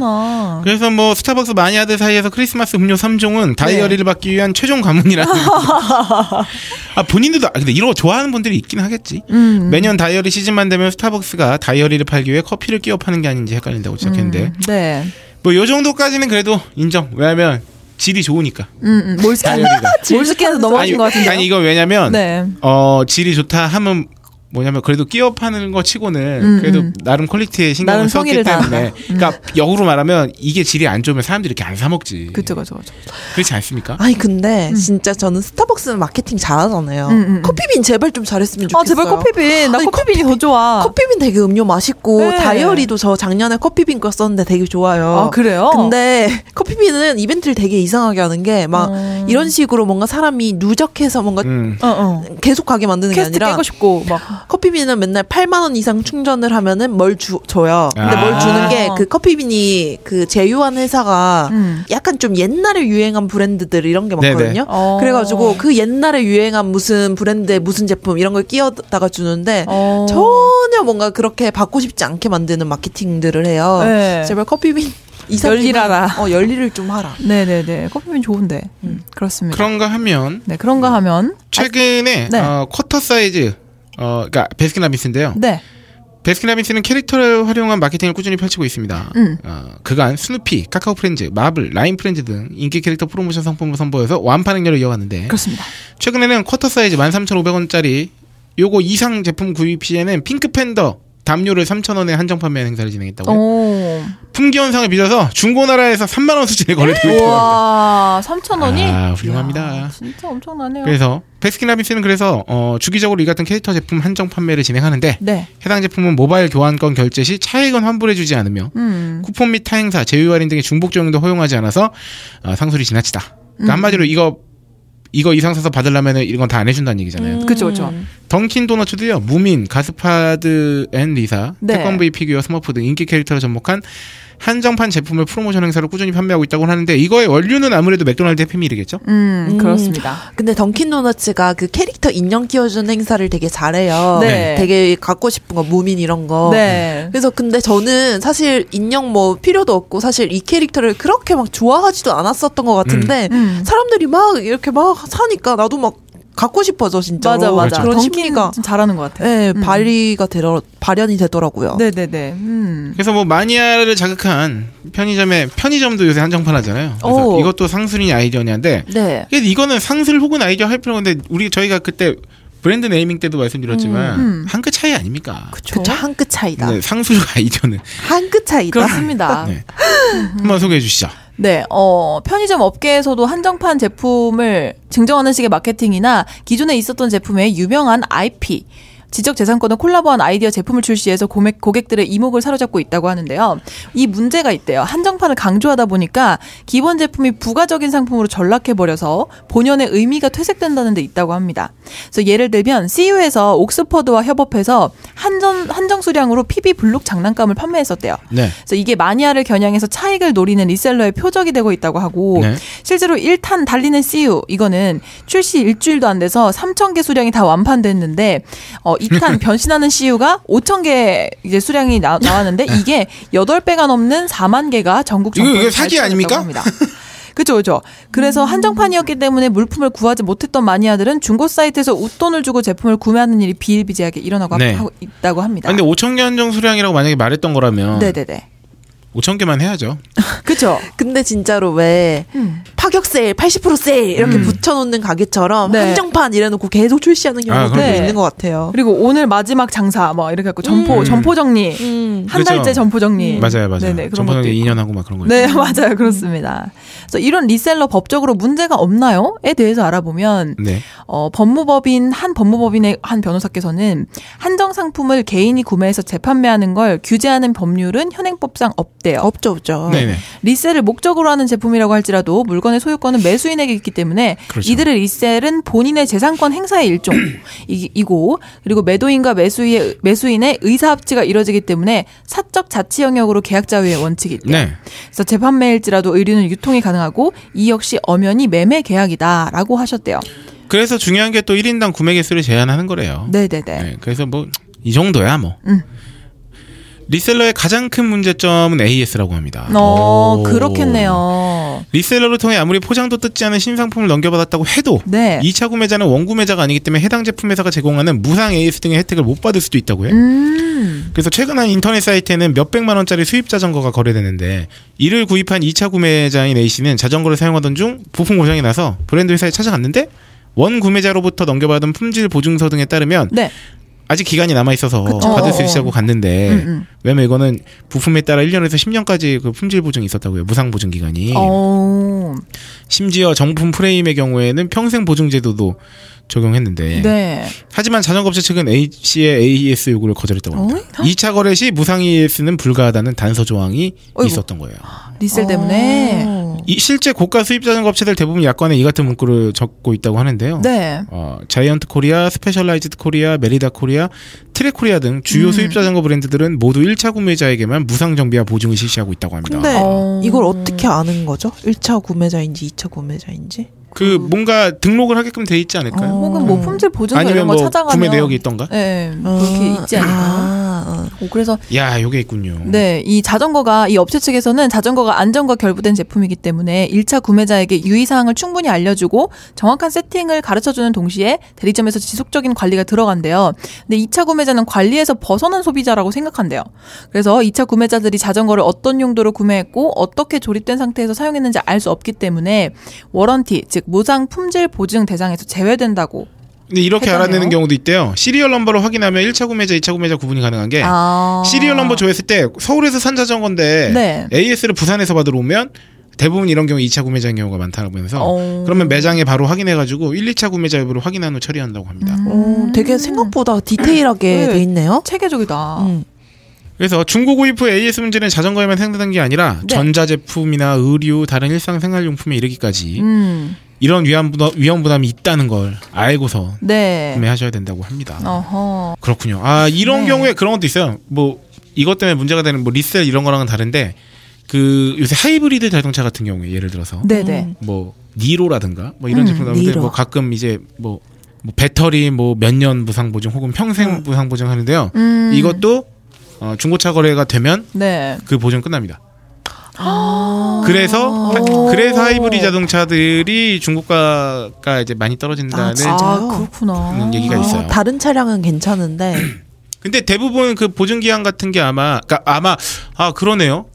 어. 그래서 뭐 스타벅스 마니아들 사이에서 크리스마스 음료 3종은 다이어리를 받기 위한 최종 관문이라는. 아 본인들도 아, 근데 이런 거 좋아하는 분들이 있긴 하겠지. 음. 매년 다이어리 시즌만 되면 스타벅스가 다이어리를 팔기 위해 커피를 끼워 파는 게 아닌지 헷갈린다고 시작했는데 음, 네. 뭐 요 정도까지는 그래도 인정. 왜냐면 질이 좋으니까 음, 음. 몰스킨. 다이어리가. 몰스킨에서 넘어진 것 같은데요. 아니 이거 왜냐면 네. 어 질이 좋다 하면 뭐냐면 그래도 끼워 파는 거 치고는 음, 그래도 음. 나름 quality에 신경을 썼기 때문에. 음. 그러니까 역으로 말하면 이게 질이 안 좋으면 사람들이 이렇게 안 사 먹지. 그쵸, 그쵸, 그쵸. 그렇지 않습니까? 아니 근데 진짜 저는 스타벅스는 마케팅 잘하잖아요. 음, 음, 음. 커피빈 제발 좀 잘했으면 좋겠어요. 아, 제발 커피빈. 나 아니, 커피빈이 더 좋아. 커피빈 되게 음료 맛있고 네. 다이어리도 저 작년에 커피빈 거 썼는데 되게 좋아요. 아, 그래요? 근데 커피빈은 이벤트를 되게 이상하게 하는 게막 어. 이런 식으로 뭔가 사람이 누적해서 뭔가 음. 어, 어. 계속 가게 만드는 게 아니라 깨고 싶고, 막. 커피빈은 맨날 8만 원 이상 충전을 하면은 뭘 주, 줘요. 근데 아. 뭘 주는 게 그 커피빈이 그 제휴한 회사가 음. 약간 좀 옛날에 유행한 브랜드들 이런 게. 많거든요. 어. 그래가지고 그 옛날에 유행한 무슨 브랜드의 무슨 제품 이런 걸 끼워다가 주는데 어. 전혀 뭔가 그렇게 받고 싶지 않게 만드는 마케팅들을 해요. 네. 제발 커피빈 열일하라. 어 열일을 좀 하라. 네네네. 커피빈 좋은데. 음, 그렇습니다. 그런가 하면 네, 그런가 하면. 최근에 네. 어, quarter size 어 그러니까 베스킨라빈스인데요. 네. 베스킨라빈스는 캐릭터를 활용한 마케팅을 꾸준히 펼치고 있습니다. 음. 어, 그간 스누피, 카카오 프렌즈, 마블, 라인 프렌즈 등 인기 캐릭터 프로모션 상품을 선보여서 완판 행렬을 이어갔는데 그렇습니다. 최근에는 quarter size 13,500원짜리 요거 이상 제품 구입 시에는 핑크 팬더 담요를 3,000원에 한정 판매 행사를 진행했다고요. 오. 품귀 현상을 빚어서 중고나라에서 3만 원 수준에 거래되고 있다고 합니다. 와, 3,000원이? 아, 훌륭합니다. 진짜 엄청나네요. 그래서 베스킨라빈스는 그래서 어, 주기적으로 이 같은 캐릭터 제품 한정 판매를 진행하는데 네. 해당 제품은 모바일 교환권 결제 시 차액은 환불해주지 않으며 음. 쿠폰 및 타행사, 제휴 할인 등의 중복 적용도 허용하지 않아서 어, 상술이 지나치다. 음. 그러니까 한마디로 이거 이거 이상 사서 받으려면 이건 다 안 해준다는 얘기잖아요. 그쵸, 그쵸. 던킨 도너츠도요. 무민, 가스파드 앤 리사, 네. 태권브이 figure, 스머프 등 인기 캐릭터를 접목한 한정판 제품을 프로모션 행사로 꾸준히 판매하고 있다고 하는데 이거의 원료는 아무래도 맥도날드 해피밀이겠죠? 음, 음. 그렇습니다. 근데 던킨 도너츠가 그 캐릭터 인형 끼워주는 행사를 되게 잘해요. 네. 되게 갖고 싶은 거 무민 이런 거. 네. 그래서 근데 저는 사실 인형 뭐 필요도 없고 사실 이 캐릭터를 그렇게 막 좋아하지도 않았었던 것 같은데 음. 사람들이 막 이렇게 막 사니까 나도 막 갖고 싶어져 진짜. 맞아, 맞아. 그런 던킨 심리가 좀 잘하는 것 같아요. 네, 음. 발휘가 되더 발현이 되더라고요. 네네네. 음. 그래서 뭐 마니아를 자극한 편의점에 편의점도 요새 한정판 하잖아요. 그래서 오. 이것도 상술이냐 아이디어냐인데 네. 이거는 상술 혹은 아이디어 할 필요가 없는데 우리 저희가 그때 브랜드 네이밍 때도 말씀드렸지만 음. 한끗 차이 아닙니까? 그쵸. 그쵸 한끗 차이다. 네, 상술과 아이디어는 한끗 차이다. 그렇습니다. 네. 한번 소개해 주시죠. 네, 어, 편의점 업계에서도 한정판 제품을 증정하는 식의 마케팅이나 기존에 있었던 제품의 유명한 IP, 지적재산권을 콜라보한 아이디어 제품을 출시해서 고객, 고객들의 이목을 사로잡고 있다고 하는데요. 이 문제가 있대요. 한정판을 강조하다 보니까 기본 제품이 부가적인 상품으로 전락해버려서 본연의 의미가 퇴색된다는 데 있다고 합니다. 그래서 예를 들면 CU에서 옥스퍼드와 협업해서 한정, 한정 수량으로 PB 블록 장난감을 판매했었대요. 네. 그래서 이게 마니아를 겨냥해서 차익을 노리는 리셀러의 표적이 되고 있다고 하고 네. 실제로 1탄 달리는 CU 이거는 출시 일주일도 안 돼서 3천 개 수량이 다 완판됐는데 어 2탄 변신하는 CU가 5천 개 이제 수량이 나, 나왔는데 이게 8배가 넘는 4만 개가 전국 점포에 이거 사기 아닙니까? 합니다. 그죠, 그죠. 그래서 한정판이었기 때문에 물품을 구하지 못했던 마니아들은 중고 사이트에서 웃돈을 주고 제품을 구매하는 일이 비일비재하게 일어나고 네. 있다고 합니다. 아, 근데 5천 개 한정 수량이라고 만약에 말했던 거라면 네네네. 5천 개만 해야죠. 그죠. 근데 진짜로 왜 음. 파격 세일, 80% 세일 이렇게 음. 붙여놓는 가게처럼 네. 한정판 이래놓고 계속 출시하는 경우도 그럼요. 있는 것 같아요. 그리고 오늘 마지막 장사 뭐 이렇게 갖고 점포 음. 점포 정리 음. 한 그렇죠. 달째 점포 정리 맞아요, 맞아요. 네네 그런 것도 있고. 2년 하고 막 그런 거. 네 맞아요 그렇습니다. 그래서 이런 리셀러 법적으로 문제가 없나요?에 대해서 알아보면 네. 어, 법무법인 한 법무법인의 한 변호사께서는 한정 상품을 개인이 구매해서 재판매하는 걸 규제하는 법률은 현행법상 없 대요. 없죠, 없죠. 네네. 리셀을 목적으로 하는 제품이라고 할지라도 물건의 소유권은 매수인에게 있기 때문에 그렇죠. 이들의 리셀은 본인의 재산권 행사의 일종이고 그리고 매도인과 매수인의, 매수인의 의사 합치가 이뤄지기 때문에 사적 자치 영역으로 계약 자유의 원칙이 있대요. 네. 그래서 재판매일지라도 의류는 유통이 가능하고 이 역시 엄연히 매매 계약이다라고 하셨대요. 그래서 중요한 게 또 1인당 구매 개수를 제한하는 거래요. 네네네. 네, 그래서 뭐 이 정도야 뭐. 음. 리셀러의 가장 큰 문제점은 AS라고 합니다. 어, 오. 그렇겠네요. 리셀러를 통해 아무리 포장도 뜯지 않은 신상품을 넘겨받았다고 해도 네. 2차 구매자는 원구매자가 아니기 때문에 해당 제품 회사가 제공하는 무상 AS 등의 혜택을 못 받을 수도 있다고 해. 음. 그래서 최근 한 인터넷 사이트에는 몇백만 원짜리 수입 자전거가 거래되는데 이를 구입한 2차 구매자인 A씨는 자전거를 사용하던 중 부품 고장이 나서 브랜드 회사에 찾아갔는데 원 구매자로부터 넘겨받은 품질 보증서 등에 따르면 네. 아직 기간이 남아 있어서. 받을 수. 있다고 갔는데 음, 음. 왜냐면 이거는 부품에 따라 1년에서 10년까지 그 품질 보증이 있었다고요. 무상 보증 기간이. 어. 심지어 정품 프레임의 경우에는 평생 보증 제도도 적용했는데 네. 하지만 자전거 업체 측은 A씨의 AES 요구를 거절했다고 합니다. 2차 거래 시 무상 AES는 불가하다는 단서 조항이 어이구. 있었던 거예요. resell 때문에. 어. 이 실제 고가 수입 자전거 업체들 대부분 약관에 이 같은 문구를 적고 있다고 하는데요. 네. 어, 자이언트 코리아, 스페셜라이즈드 코리아, 메리다 코리아, 트렉 코리아 등 음. 주요 수입 자전거 브랜드들은 모두 1차 구매자에게만 무상 정비와 보증을 실시하고 있다고 합니다. 근데 어. 이걸 어떻게 아는 거죠? 1차 구매자인지 2차 구매자인지? 그 뭔가 등록을 하게끔 돼 있지 않을까요? 어. 혹은 뭐 품질 보증서 아니면 이런 거 뭐 찾아가면 구매 내역이 있던가? 네, 그렇게 있지 않을까 요? 아, 어, 그래서 야, 요게 있군요. 네, 이 자전거가 이 업체 측에서는 자전거가 안전과 결부된 제품이기 때문에 1차 구매자에게 유의 사항을 충분히 알려주고 정확한 세팅을 가르쳐주는 동시에 대리점에서 지속적인 관리가 들어간대요. 근데 2차 구매자는 관리에서 벗어난 소비자라고 생각한대요. 그래서 2차 구매자들이 자전거를 어떤 용도로 구매했고 어떻게 조립된 상태에서 사용했는지 알 수 없기 때문에 워런티, 즉 무상 품질 보증 대상에서 제외된다고. 근데 이렇게 해당해요? 알아내는 경우도 있대요. serial number를 확인하면 1차 구매자, 2차 구매자 구분이 가능한 게 아. serial number 조회했을 때 서울에서 산 자전거인데 네. AS를 부산에서 받으러 오면 대부분 이런 경우 2차 구매자인 경우가 많다면서 어. 그러면 매장에 바로 확인해가지고 1, 2차 구매자 여부를 확인한 후 처리한다고 합니다. 어, 되게 생각보다 디테일하게 네. 돼 있네요. 체계적이다. 음. 그래서 중고 구입 후 AS 문제는 자전거에만 생각되는 게 아니라 네. 전자제품이나 의류, 다른 일상 생활용품에 이르기까지 음. 이런 위험 부담, 위험 부담이 있다는 걸 알고서 네. 구매하셔야 된다고 합니다. 어허. 그렇군요. 아 이런 네. 경우에 그런 것도 있어요. 뭐 이것 때문에 문제가 되는 뭐 리셀 이런 거랑은 다른데 그 요새 하이브리드 자동차 같은 경우에 예를 들어서 네네. 뭐 니로라든가 뭐 이런 음, 제품 나오는데 니로. 뭐 가끔 이제 뭐, 뭐 배터리 뭐 몇 년 무상 보증 혹은 평생 무상 보증 하는데요. 음. 이것도 어, 중고차 거래가 되면 네. 그 보증 끝납니다. 아. 그래서 하- 오. 그래서 하이브리드 자동차들이 중고가가 이제 많이 떨어진다는 아? 아, 그렇구나. 얘기가 있어요. 다른 차량은 괜찮은데 근데 대부분 그 보증 기한 같은 게 아마 그러니까 아마 아 그러네요.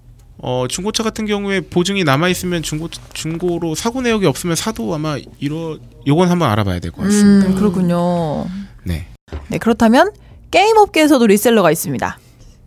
어 중고차 같은 경우에 보증이 남아 있으면 중고 중고로 사고 내역이 없으면 사도 아마 이러 요건 한번 알아봐야 될 것 같습니다. 음, 그렇군요. 네. 네, 그렇다면 게임 업계에서도 reseller가 있습니다.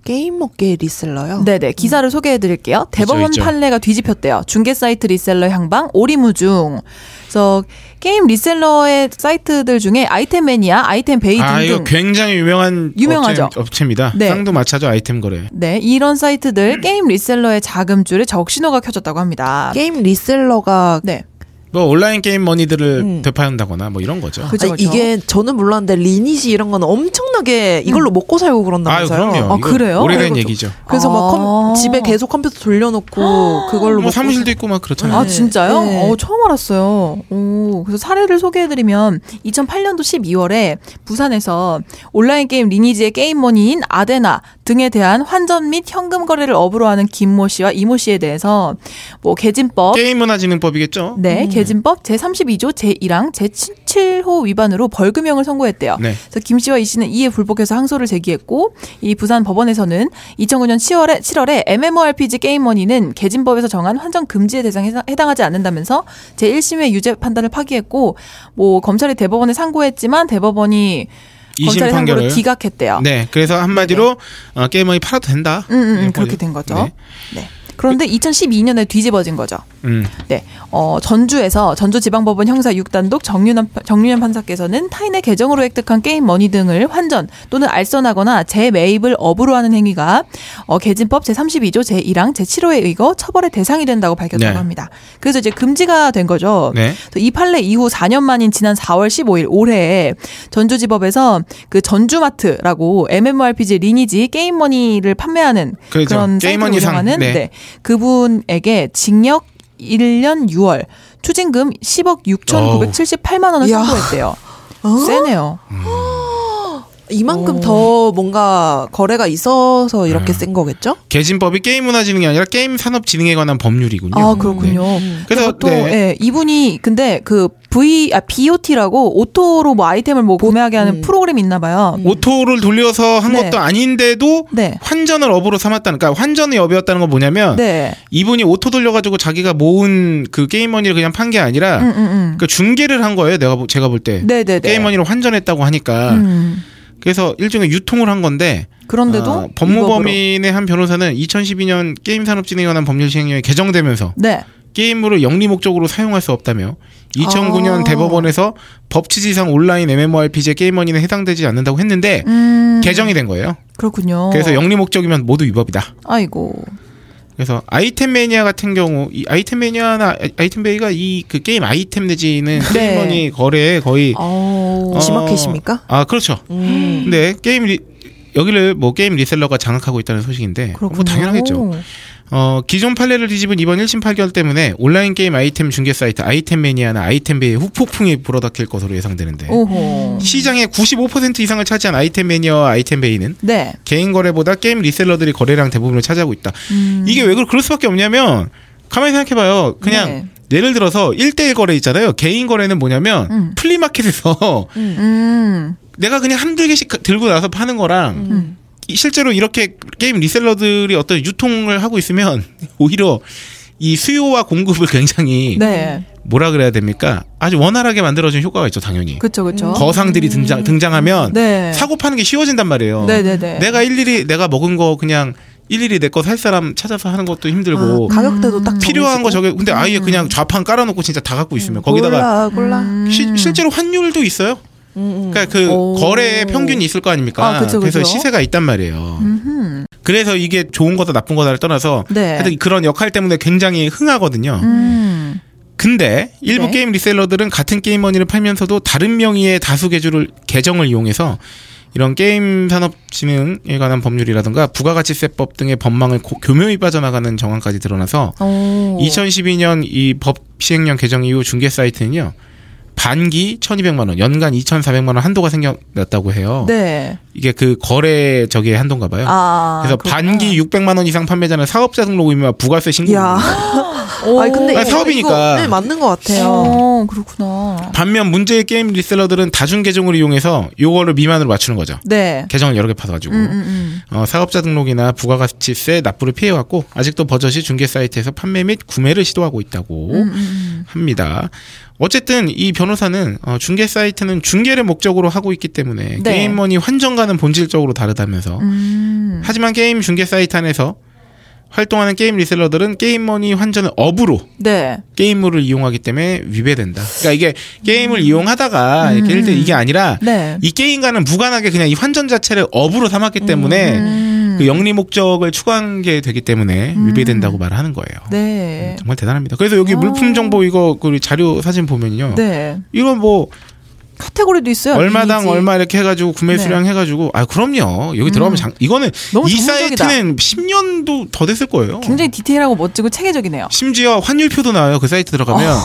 게임 업계 reseller요. 네네, 기사를 소개해 드릴게요. 대법원 있죠. 판례가 뒤집혔대요. 중개 사이트 reseller 향방 오리무중. 그래서 게임 reseller의 사이트들 중에 아이템 매니아, 아이템 베이 아 이거 등등 굉장히 유명한 유명하죠. 업체, 입니다 네. 쌍두마차죠 아이템 거래. 네, 이런 사이트들 게임 reseller의 자금줄에 적신호가 켜졌다고 합니다. 게임 reseller가 네. 뭐 온라인 게임 머니들을 음. 되파한다거나 뭐 이런 거죠. 그죠, 아니, 그죠. 이게 저는 몰랐는데 리니지 이런 거는 엄청나게 이걸로 먹고 살고 아유 그런다면서요. 그럼요. 아, 그래요? 오래된 얘기죠. 그래서 막 컴- 아. 집에 계속 컴퓨터 돌려놓고 그걸로 뭐 사무실도 있고 막 그렇잖아요. 아 네. 진짜요? 네. 어, 처음 알았어요. 오, 그래서 사례를 소개해드리면 2008년도 12월에 부산에서 온라인 게임 리니지의 게임 머니인 아데나 등에 대한 환전 및 현금 거래를 업으로 하는 김모 씨와 이모 씨에 대해서 뭐 게진법 게임 문화진흥법이겠죠. 네, 게진법 제32조 제1항 제7호 위반으로 벌금형을 선고했대요. 네. 그래서 김 씨와 이 씨는 이에 불복해서 항소를 제기했고 이 부산 법원에서는 2009년 10월에 7월에 MMORPG 게임머니는 게진법에서 정한 환전 금지의 대상에 해당- 해당하지 않는다면서 제1심의 유죄 판단을 파기했고 뭐 검찰이 대법원에 상고했지만 대법원이 상고를 판결을 기각했대요. 네, 그래서 한마디로 어, 게임머니 팔아도 된다. 음, 음, 음, 그렇게. 된 거죠. 네. 네. 그런데 2012년에 뒤집어진 거죠. 음. 네. 어, 전주에서 전주지방법원 형사 6단독 정윤환, 정윤현 판사께서는 타인의 계정으로 획득한 게임 머니 등을 환전 또는 알선하거나 재매입을 업으로 하는 행위가 어, 게진법 제32조 제1항 제7호에 의거 처벌의 대상이 된다고 밝혔다고 네. 합니다. 그래서 이제 금지가 된 거죠. 네. 이 판례 이후 4년 만인 지난 4월 15일 올해 전주지법에서 그 전주마트라고 MMORPG 리니지 게임머니를 판매하는 그렇죠. 그런 사이트를 게임머니상, 운영하는 네. 네. 그분에게 징역 1년 6월 추징금 10억 6,978만 원을. 선고했대요. 어? 세네요. 이만큼 오. 더 뭔가 거래가 있어서 이렇게 음. 센 거겠죠? 게진법이 게임 문화진흥이 아니라 게임 산업진흥에 관한 법률이군요. 아 그렇군요. 그래서 또 네. 예, 이분이 근데 그 V 아 BOT라고 auto로 뭐 아이템을 뭐 구매하게 하는 음. 프로그램이 있나 봐요. auto를 돌려서 한 네. 것도 아닌데도 네. 환전을 업으로 삼았다는 그러니까 환전의 업이었다는 건 뭐냐면 네. 이분이 auto 돌려가지고 자기가 모은 그 게임머니를 그냥 판 게 아니라 음, 음, 음. 그 중계를 한 거예요. 내가 보- 제가 볼때 네, 네, 네. 게임머니를 환전했다고 하니까 음. 그래서 일종의 유통을 한 건데 그런데도 아, 위법으로. 법무법인의 한 변호사는 2012년 게임산업진흥에 관한 법률 시행령이 개정되면서 네. 게임물을 영리 목적으로 사용할 수 없다며 2009년 아. 대법원에서 법치지상 온라인 MMORPG 게임머니는 해당되지 않는다고 했는데 음. 개정이 된 거예요. 그렇군요. 그래서 영리 목적이면 모두 위법이다. 아이고. 그래서 아이템 매니아 같은 경우 이 아이템 매니아나 아이- 아이템 베이가 이 그 게임 아이템 내지는 네. 게임머니 거래에 거의 어. 어, 지마켓입니까? 아 그렇죠. 음. 근데 게임 리, 여기를 뭐 게임 reseller가 장악하고 있다는 소식인데 그렇군요. 뭐 당연하겠죠. 어, 기존 판례를 뒤집은 이번 1심 판결 때문에 온라인 게임 아이템 중개 사이트 아이템 매니아나 아이템 베이의 후폭풍이 불어닥칠 것으로 예상되는데 오호. 시장의 95% 이상을 차지한 아이템 매니아와 아이템 베이는 네. 개인 거래보다 게임 reseller들이 거래량 대부분을 차지하고 있다. 음. 이게 왜 그럴 수밖에 없냐면 가만히 생각해봐요. 그냥 네. 예를 들어서 1대1 거래 있잖아요. 개인 거래는 뭐냐면 음. 플리마켓에서 음. 내가 그냥 한두 개씩 들고 나서 파는 거랑 음. 이- 실제로 이렇게 게임 리셀러들이 어떤 유통을 하고 있으면 오히려 이 수요와 공급을 굉장히 네. 뭐라 그래야 됩니까? 아주 원활하게 만들어준 효과가 있죠, 당연히. 그렇죠. 그렇죠. 거상들이 등장 등장하면 네. 사고 파는 게 쉬워진단 말이에요. 네, 네, 네. 내가 일일이 내가 먹은 거 그냥 일일이 내 거 살 사람 찾아서 하는 것도 힘들고 아, 가격대도 딱 필요한 거. 저게 근데 아예 그냥 좌판 깔아놓고 진짜 다 갖고 있으면 거기다가 골라 골라. 음. 시- 실제로 환율도 있어요. 음. 그러니까 그 오. 거래 평균이 있을 거 아닙니까? 아, 그쵸, 그래서 그쵸. 시세가 있단 말이에요. 음흠. 그래서 이게 좋은 거다 나쁜 거다를 떠나서 네. 하여튼 그런 역할 때문에 굉장히 흥하거든요. 음. 근데 일부 네. 게임 reseller들은 같은 게임 머니를 팔면서도 다른 명의의 다수 계주를 계정을 이용해서 이런 게임 산업 진흥에 관한 법률이라든가 부가가치세법 등의 법망을 고- 교묘히 빠져나가는 정황까지 드러나서 오. 2012년 이 법 시행령 개정 이후 중개 사이트는요. 반기 1,200만 원, 연간 2,400만 원 한도가 생겨났다고 해요. 네. 이게 그 거래 저기의 한도인가 봐요. 아. 그래서 그렇구나. 반기 600만 원 이상 판매자는 사업자 등록이면 부가세 신고. 야. 오. 아니 근데 아, 이거- 사업이니까. 이거, 네, 맞는 것 같아요. 어, 그렇구나. 반면 문제의 게임 reseller들은 다중 계정을 이용해서 요거를 미만으로 맞추는 거죠. 네. 계정을 여러 개 파서 가지고 음, 음, 음. 어, 사업자 등록이나 부가가치세 납부를 피해 왔고 아직도 버젓이 중개 사이트에서 판매 및 구매를 시도하고 있다고 음, 음, 합니다. 어쨌든 이 변호사는 어, 중개 사이트는 중개를 목적으로 하고 있기 때문에 네. 게임머니 환전과는 본질적으로 다르다면서 음. 하지만 게임 중개 사이트 안에서 활동하는 게임 reseller들은 게임머니 환전을 업으로 네. 게임물을 이용하기 때문에 위배된다. 그러니까 이게 게임을 이용하다가 이렇게 일때 이게 아니라 음. 네. 이 게임과는 무관하게 그냥 이 환전 자체를 업으로 삼았기 때문에 음. 그 영리 목적을 추구한 게 되기 때문에 음. 위배된다고 말하는 거예요. 네. 정말 대단합니다. 그래서 여기 어. 물품 정보 이거 그 자료 사진 보면요. 네. 이건 뭐 카테고리도 있어요. 얼마당 리니지. 얼마 이렇게 해가지고 구매 네. 수량 해가지고 아 그럼요 여기 들어가면 장 이거는 이. 사이트는 10년도 더 됐을 거예요. 굉장히 디테일하고 멋지고 체계적이네요. 심지어 환율표도 나와요. 그 사이트 들어가면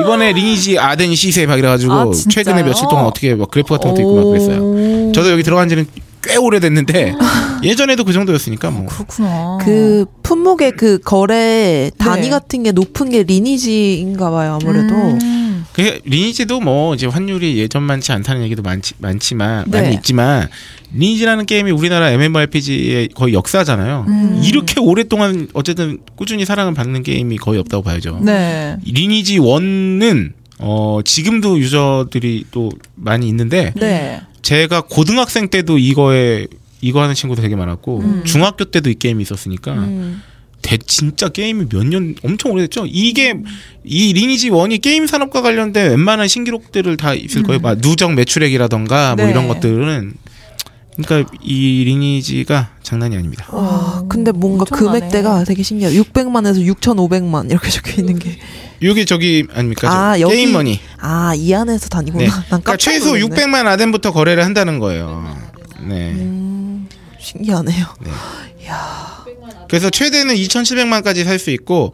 이번에 리니지 아덴 시세 막 이래가지고 아? 최근에 며칠 동안 어떻게 막 그래프 같은 것도 있고 막 그랬어요. 오. 저도 여기 들어간 지는 꽤 오래됐는데 예전에도 그 정도였으니까 뭐. 그렇구나. 그 품목의 그 거래 단위 네. 같은 게 높은 게 리니지인가 봐요 아무래도. 음. 그 리니지도 뭐 이제 환율이 예전만치 않다는 얘기도 많지 많지만 네. 많이 있지만 리니지라는 게임이 우리나라 MMORPG의 거의 역사잖아요. 음. 이렇게 오랫동안 어쨌든 꾸준히 사랑을 받는 게임이 거의 없다고 봐야죠. 네. 리니지 1는 어 지금도 유저들이 또 많이 있는데 네. 제가 고등학생 때도 이거에 이거 하는 친구도 되게 많았고 음. 중학교 때도 이 게임이 있었으니까 음. 대, 진짜 게임이 몇 년 엄청 오래됐죠. 이게 이 리니지 1이 게임 산업과 관련된 웬만한 신기록들을 다 있을 거예요. 막 누적 매출액이라던가 뭐 네. 이런 것들은 그러니까 이 리니지가 장난이 아닙니다. 와, 근데 뭔가. 금액대가 되게 신기해요. 600만에서 6,500만 이렇게 적혀 있는 게. 이게 저기 아닙니까? 저 아, 여기- 게임 머니. 아, 이 안에서 다니구나. 네. 난 그러니까 최소 놀랐네. 600만 아덴부터 거래를 한다는 거예요. 네. 음, 신기하네요. 그래서 최대는 2,700만까지 살 수 있고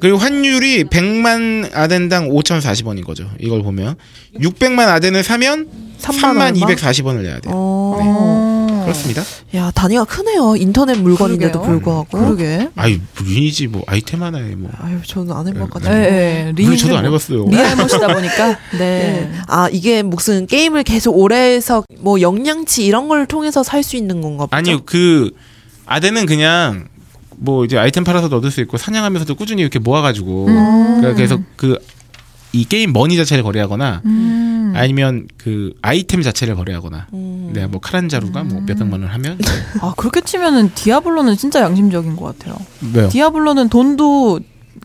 그리고 환율이 100만 아덴당 5,040원인 거죠. 이걸 보면 600만 아덴을 사면 3만 얼마? 3,240원을 내야 돼요. 어. 어. 그렇습니다. 야, 단위가 크네요. 인터넷 물건인데도 그러게요. 불구하고. 그러게. 아유 리니지 뭐 아이템 하나에 뭐. 아유, 저는 안 해봐가지고. 예, 예. 우리 저도 안뭐 해봤어요. 리알못이다 보니까. 네. 네. 아, 이게 무슨 게임을 계속 오래 해서 뭐 경험치 이런 걸 통해서 살 수 있는 건가 보죠? 아니요 그 아덴은 그냥 뭐 이제 아이템 팔아서 얻을 수 있고 사냥하면서도 꾸준히 이렇게 모아가지고 그러니까 그래서 그 이 게임 머니 자체를 거래하거나 음. 아니면 그 아이템 자체를 거래하거나 음. 내가 뭐 칼 한 자루가 뭐 몇백만 원 하면 아, 그렇게 치면은 디아블로는 진짜 양심적인 것 같아요. 왜요? 디아블로는 돈도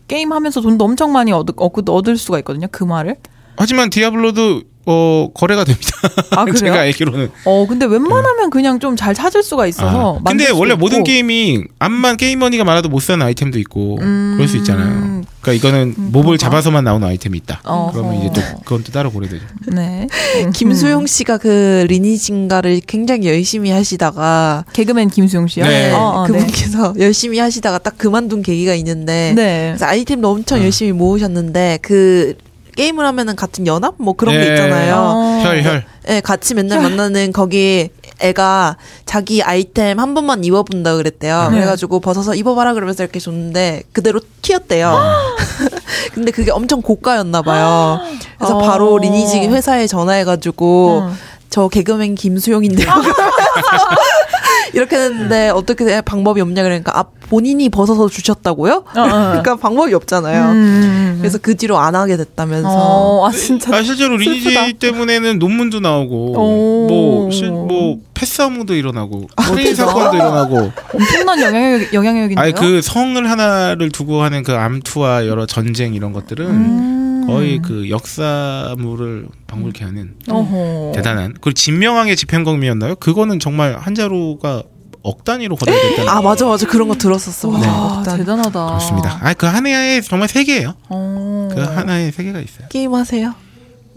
게임 하면서 돈도 엄청 많이 얻, 얻, 얻을 수가 있거든요. 그 말을. 하지만 디아블로도 어 거래가 됩니다. 아, 그래요? 제가 알기로는. 어, 근데 웬만하면 그냥 좀 잘 찾을 수가 있어서. 아, 근데 원래 있고. 모든 게임이 암만 게임머니가 많아도 못 사는 아이템도 있고 음. 그럴 수 있잖아요. 그러니까 이거는 음, 몹을 그런가? 잡아서만 나오는 아이템이 있다. 어허. 그러면 이제 또 그건 또 따로 거래되죠. 네. 김수용 씨가 그 리니진가를 굉장히 열심히 하시다가 개그맨 김수용 씨요? 네. 어, 어, 네. 그분께서 열심히 하시다가 딱 그만둔 계기가 있는데 네. 그래서 아이템도 엄청 어. 열심히 모으셨는데 그 게임을 하면은 같은 연합 뭐 그런 게 예. 있잖아요. 어. 혈 혈. 예, 같이 맨날 만나는 거기 애가 자기 아이템 한 번만 입어본다 그랬대요. 네. 그래가지고 벗어서 입어봐라 그러면서 이렇게 줬는데 그대로 튀었대요. 근데 그게 엄청 고가였나 봐요. 그래서 어. 바로 리니지 회사에 전화해가지고 어. 저 개그맨 김수용인데요. 이렇게 됐는데 어떻게 해? 방법이 없냐 그러니까 아 본인이 벗어서 주셨다고요? 어, 어. 그러니까 방법이 없잖아요. 음. 그래서 그 뒤로 안 하게 됐다면서. 어, 아, 진짜. 아 실제로 리니지. 때문에는 논문도 나오고 오. 뭐, 실, 뭐 패싸움도 일어나고 살인 진짜? 사건도 일어나고 엄청난 영향력, 영향력인데요. 아니 그 성을 하나를 두고 하는 그 암투와 여러 전쟁 이런 것들은 음. 거의 그 역사물을 방불케 하는 어허. 대단한 그리고 진명왕의 집행검이었나요? 그거는 정말 한자루가 억 단위로 거래됐다는 아 맞아 맞아 그런 거 들었었어. 와, 맞아. 아, 대단하다. 그렇습니다. 아그 하나에 정말 세 개예요. 어. 그 하나에 세 개가 있어요. 게임 하세요?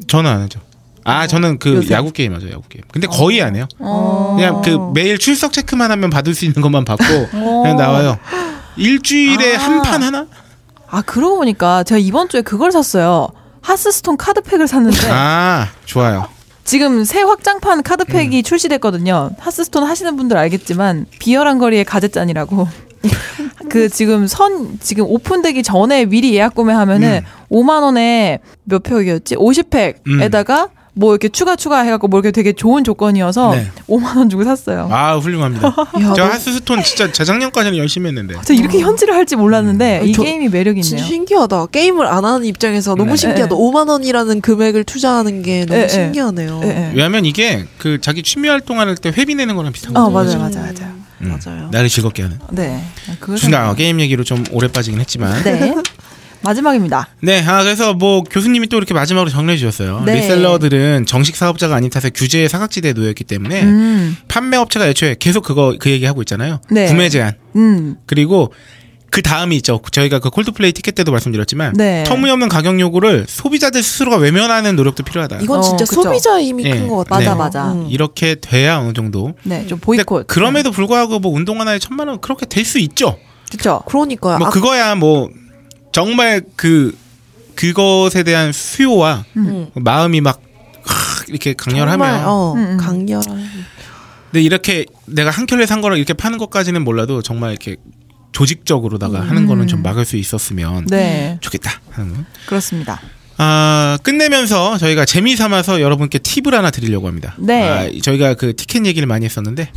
저는 안 하죠. 아 저는 그 요새? 야구 게임 하죠 야구 게임. 근데 거의 안 해요. 어. 그냥 그 매일 출석 체크만 하면 받을 수 있는 것만 받고 그냥 나와요. 일주일에 아. 한판 하나? 아, 그러고 보니까 제가 이번 주에 그걸 샀어요. 하스스톤 카드팩을 샀는데 아 좋아요. 지금 새 확장판 카드팩이 음. 출시됐거든요. 하스스톤 하시는 분들 알겠지만 비열한 거리의 가젯잔이라고 그 지금 선 지금 오픈되기 전에 미리 예약 구매하면은 음. 5만 원에 몇 팩이었지? 50팩에다가 뭐 이렇게 추가 추가 해갖고 뭐 이렇게 되게 좋은 조건이어서 네. 5만 원 주고 샀어요. 아 훌륭합니다. 너 하스스톤 진짜 재작년까지는 열심히 했는데. 저 이렇게 현질을 할지 몰랐는데 음. 이 저- 게임이 매력이 있네요. 진짜 신기하다. 게임을 안 하는 입장에서 너무 네. 신기하다. 네. 5만 원이라는 금액을 투자하는 게 너무 네, 네. 신기하네요. 예, 예. 왜냐하면 이게 그 자기 취미 활동할 때 회비 내는 거랑 비슷한 어 거죠. 맞아요 맞아요 맞아요. 음, 맞아요. 나를 즐겁게 하는. 네. 그거 좋습니다. 어, 게임 얘기로 좀 오래 빠지긴 했지만. 네. 마지막입니다. 네, 아, 그래서 뭐 교수님이 또 이렇게 마지막으로 정리해 주셨어요. 네. 리셀러들은 정식 사업자가 아닌 탓에 규제의 사각지대에 놓였기 때문에 음. 판매 업체가 애초에 계속 그거 그 얘기 하고 있잖아요. 네. 구매 제한. 음. 그리고 그 다음이 있죠. 저희가 그 콜드플레이 티켓 때도 말씀드렸지만 네. 터무니없는 가격 요구를 소비자들 스스로가 외면하는 노력도 필요하다. 이건 어, 진짜 그쵸. 소비자 힘이 예. 큰것 같아요. 맞아, 맞아. 음. 이렇게 돼야 어느 정도. 네, 좀 보이콧. 그럼에도 불구하고 뭐 운동 하나에 천만 원 그렇게 될 수 있죠. 그렇죠. 그러니까요. 뭐 아, 그거야 뭐 정말 그 그것에 대한 수요와 음. 마음이 막 하, 이렇게 강렬하면 정말 어, 음, 음. 강렬한. 근데 이렇게 내가 한 켤레 산 거를 이렇게 파는 것까지는 몰라도 정말 이렇게 조직적으로다가 하는 거는 좀 막을 수 있었으면 네, 좋겠다 하는 건. 그렇습니다. 아 끝내면서 저희가 재미 삼아서 여러분께 팁을 하나 드리려고 합니다. 네. 아, 저희가 그 티켓 얘기를 많이 했었는데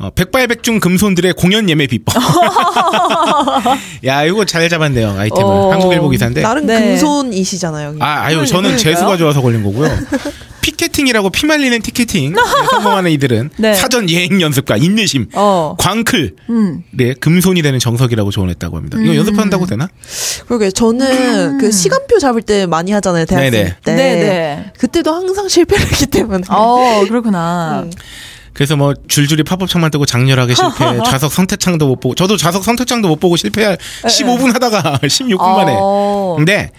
어, 백발백중 금손들의 공연 예매 비법. 야 이거 잘 잡았네요 아이템을 어. 한국일보 기사인데. 나름 네. 금손이시잖아요. 아 아유. 저는 재수가 좋아서 걸린 거고요. 피켓팅이라고 피말리는 티켓팅 성공하는 이들은 네. 사전 예행 연습과 인내심, 어. 광클, 음. 네 금손이 되는 정석이라고 조언했다고 합니다. 이거 연습한다고 되나? 그러게 저는 그 시간표 잡을 때 많이 하잖아요 대학생 네네. 때. 네네. 그때도 항상 실패를 했기 때문에. 어, 그렇구나. 음. 그래서 뭐 줄줄이 팝업창만 뜨고 장렬하게 실패, 좌석 선택창도 못 보고 저도 좌석 선택창도 못 보고 실패할 15분 하다가 16분 만에. 어. 근데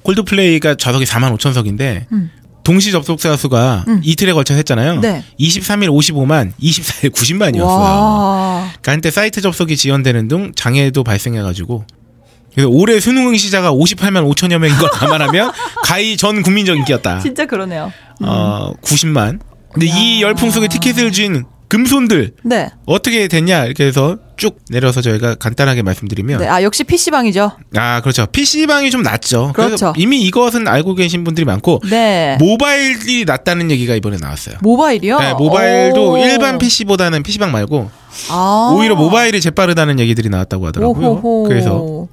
콜드플레이가 좌석이 4만 5천 석인데 음. 동시 접속자 수가 이틀에 걸쳐 했잖아요. 네. 23일 55만, 24일 90만이었어요. 와. 그러니까 한때 사이트 접속이 지연되는 등 장애도 발생해가지고 그래서 올해 수능 응시자가 58만 5천여 명인 걸 감안하면 가히 전 국민적 인기였다. 진짜 그러네요. 어, 90만. 근데 이 열풍 속에 티켓을 쥔 금손들 네. 어떻게 됐냐 이렇게 해서 쭉 내려서 저희가 간단하게 말씀드리면 네. 아, 역시 PC방이죠. 아 그렇죠 PC방이 좀 낫죠. 그렇죠. 이미 이것은 알고 계신 분들이 많고 네. 모바일이 낫다는 얘기가 이번에 나왔어요. 모바일이요? 네, 모바일도 오. 일반 PC보다는 PC방 말고 아. 오히려 모바일이 재빠르다는 얘기들이 나왔다고 하더라고요. 오호호. 그래서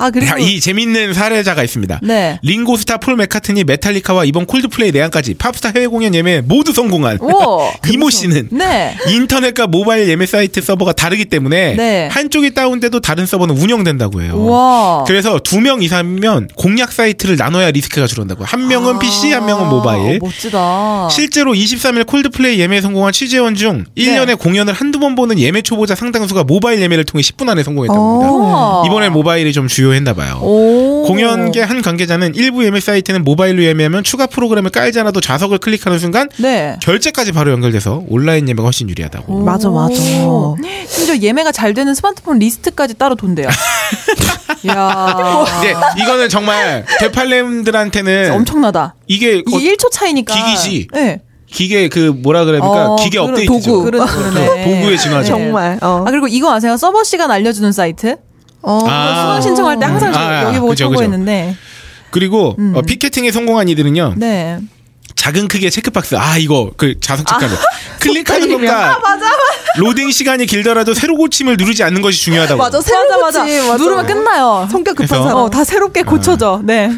아, 그리고 야, 이 재밌는 사례자가 있습니다. 네. 링고스타, 폴 맥카트니, 메탈리카와 이번 콜드플레이 내한까지 팝스타 해외 공연 예매 모두 성공한 오. 이모 씨는 네. 인터넷과 모바일 예매 사이트 서버가 다르기 때문에 네. 한쪽이 다운돼도 다른 서버는 운영된다고 해요. 와. 그래서 두 명 이상이면 공략 사이트를 나눠야 리스크가 줄어든다고. 한 명은 PC, 한 명은 모바일. 아, 멋지다. 실제로 23일 콜드플레이 예매 성공한 취재원 중 네. 1년에 공연을 한두 번 보는 예매 초보자 상당수가 모바일 예매를 통해 10분 안에 성공했다고 합니다. 우와. 이번에 모바일이 좀 주요 했나 봐요. 오. 공연계 한 관계자는 일부 예매 사이트는 모바일로 예매하면 추가 프로그램을 깔지 않아도 좌석을 클릭하는 순간 네. 결제까지 바로 연결돼서 온라인 예매가 훨씬 유리하다고. 맞아 맞아. 오. 심지어 예매가 잘 되는 스마트폰 리스트까지 따로 돈대요. 야 네, 이거는 정말 대팔렘들한테는 엄청나다. 이게 이게 어, 1초 차이니까. 기기지. 네. 기계 그 뭐라 그래야 됩니까? 어, 기계 그런 업데이트죠. 도구. 그러- 그러네. 도구의 진화죠. 정말. 어. 아 그리고 이거 아세요? 서버 시간 알려주는 사이트? 어. 아. 수강 신청할 때 항상 저 아, 여기 보고. 참고했는데. 그리고 음. 어, 피켓팅에 성공한 이들은요. 네. 작은 크기의 체크박스. 아 이거 그 좌석 측가로 클릭하는 것과 로딩 시간이 길더라도 새로 고침을 누르지 않는 것이 중요하다고. 맞아 새로 맞아 맞아. 고치, 맞아. 누르면 끝나요. 성격 급한 그래서- 사람. 어, 다 새롭게 고쳐져. 네.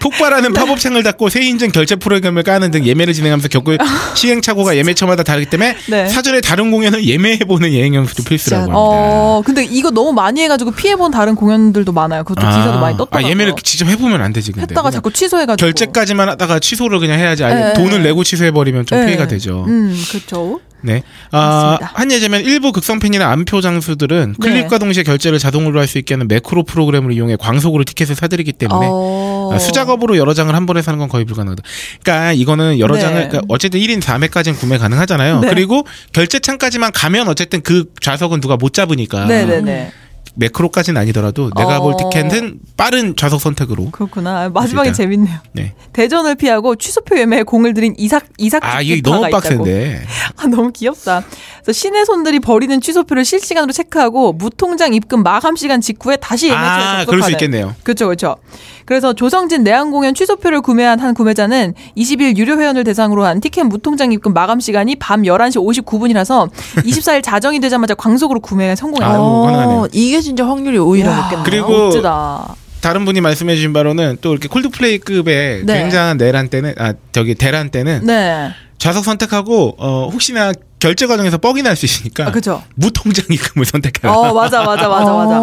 폭발하는 팝업 창을 닫고 새 인증 결제 프로그램을 까는 등 예매를 진행하면서 겪을 시행착오가 예매처마다 다르기 때문에 네. 사전에 다른 공연을 예매해보는 예행 연습도 필수라고 합니다. 어, 근데 이거 너무 많이 해가지고 피해본 다른 공연들도 많아요. 그것도 기사도 많이 아, 떴더라고요. 예매를 직접 해보면 안 되지 근데. 했다가 자꾸 취소해가지고. 결제까지만 하다가 취소를 그냥 해야지. 아니, 예, 돈을 예. 내고 취소해버리면 좀 네. 피해가 되죠. 음, 그렇죠. 네. 아. 한 예제면 일부 극성팬이나 암표 장수들은 네. 클릭과 동시에 결제를 자동으로 할 수 있게 하는 매크로 프로그램을 이용해 광속으로 티켓을 사들이기 때문에 어. 아, 수작업으로 여러 장을 한 번에 사는 건 거의 불가능하다. 그러니까 이거는 여러 네. 장을 그러니까 어쨌든 1인 4매까지는 구매 가능하잖아요. 네. 그리고 결제창까지만 가면 어쨌든 그 좌석은 누가 못 잡으니까 네 네 네. 매크로까지는 아니더라도 내가 볼 어. 티켓은 빠른 좌석 선택으로 그렇구나. 마지막에. 재밌네요. 네. 대전을 피하고 취소표 예매에 공을 들인 이삭 이삭 아 이게 너무 있다고. 빡센데 아 너무 귀엽다. 그래서 신의 손들이 버리는 취소표를 실시간으로 체크하고 무통장 입금 마감 시간 직후에 다시 예매처에 아 접속하는. 그럴 수 있겠네요. 그렇죠, 그렇죠. 그래서 조성진 내한 공연 취소표를 구매한 한 구매자는 20일 유료 회원을 대상으로 한 티켓 무통장 입금 마감 시간이 밤 11시 59분이라서 24일 자정이 되자마자 광속으로 구매에 성공했다. 아유, 어, 가능 이게 진짜 확률이 오히려 야, 높겠네요. 그리고 멋지다. 다른 분이 말씀해 주신 바로는 또 이렇게 콜드플레이급의 네. 굉장한 내란 때는 아 저기 대란 때는 네. 좌석 선택하고 어 혹시나 결제 과정에서 뻑이 날 수 있으니까 아, 그죠. 무통장 입금을 선택해라. 어, 맞아, 맞아, 맞아, 맞아.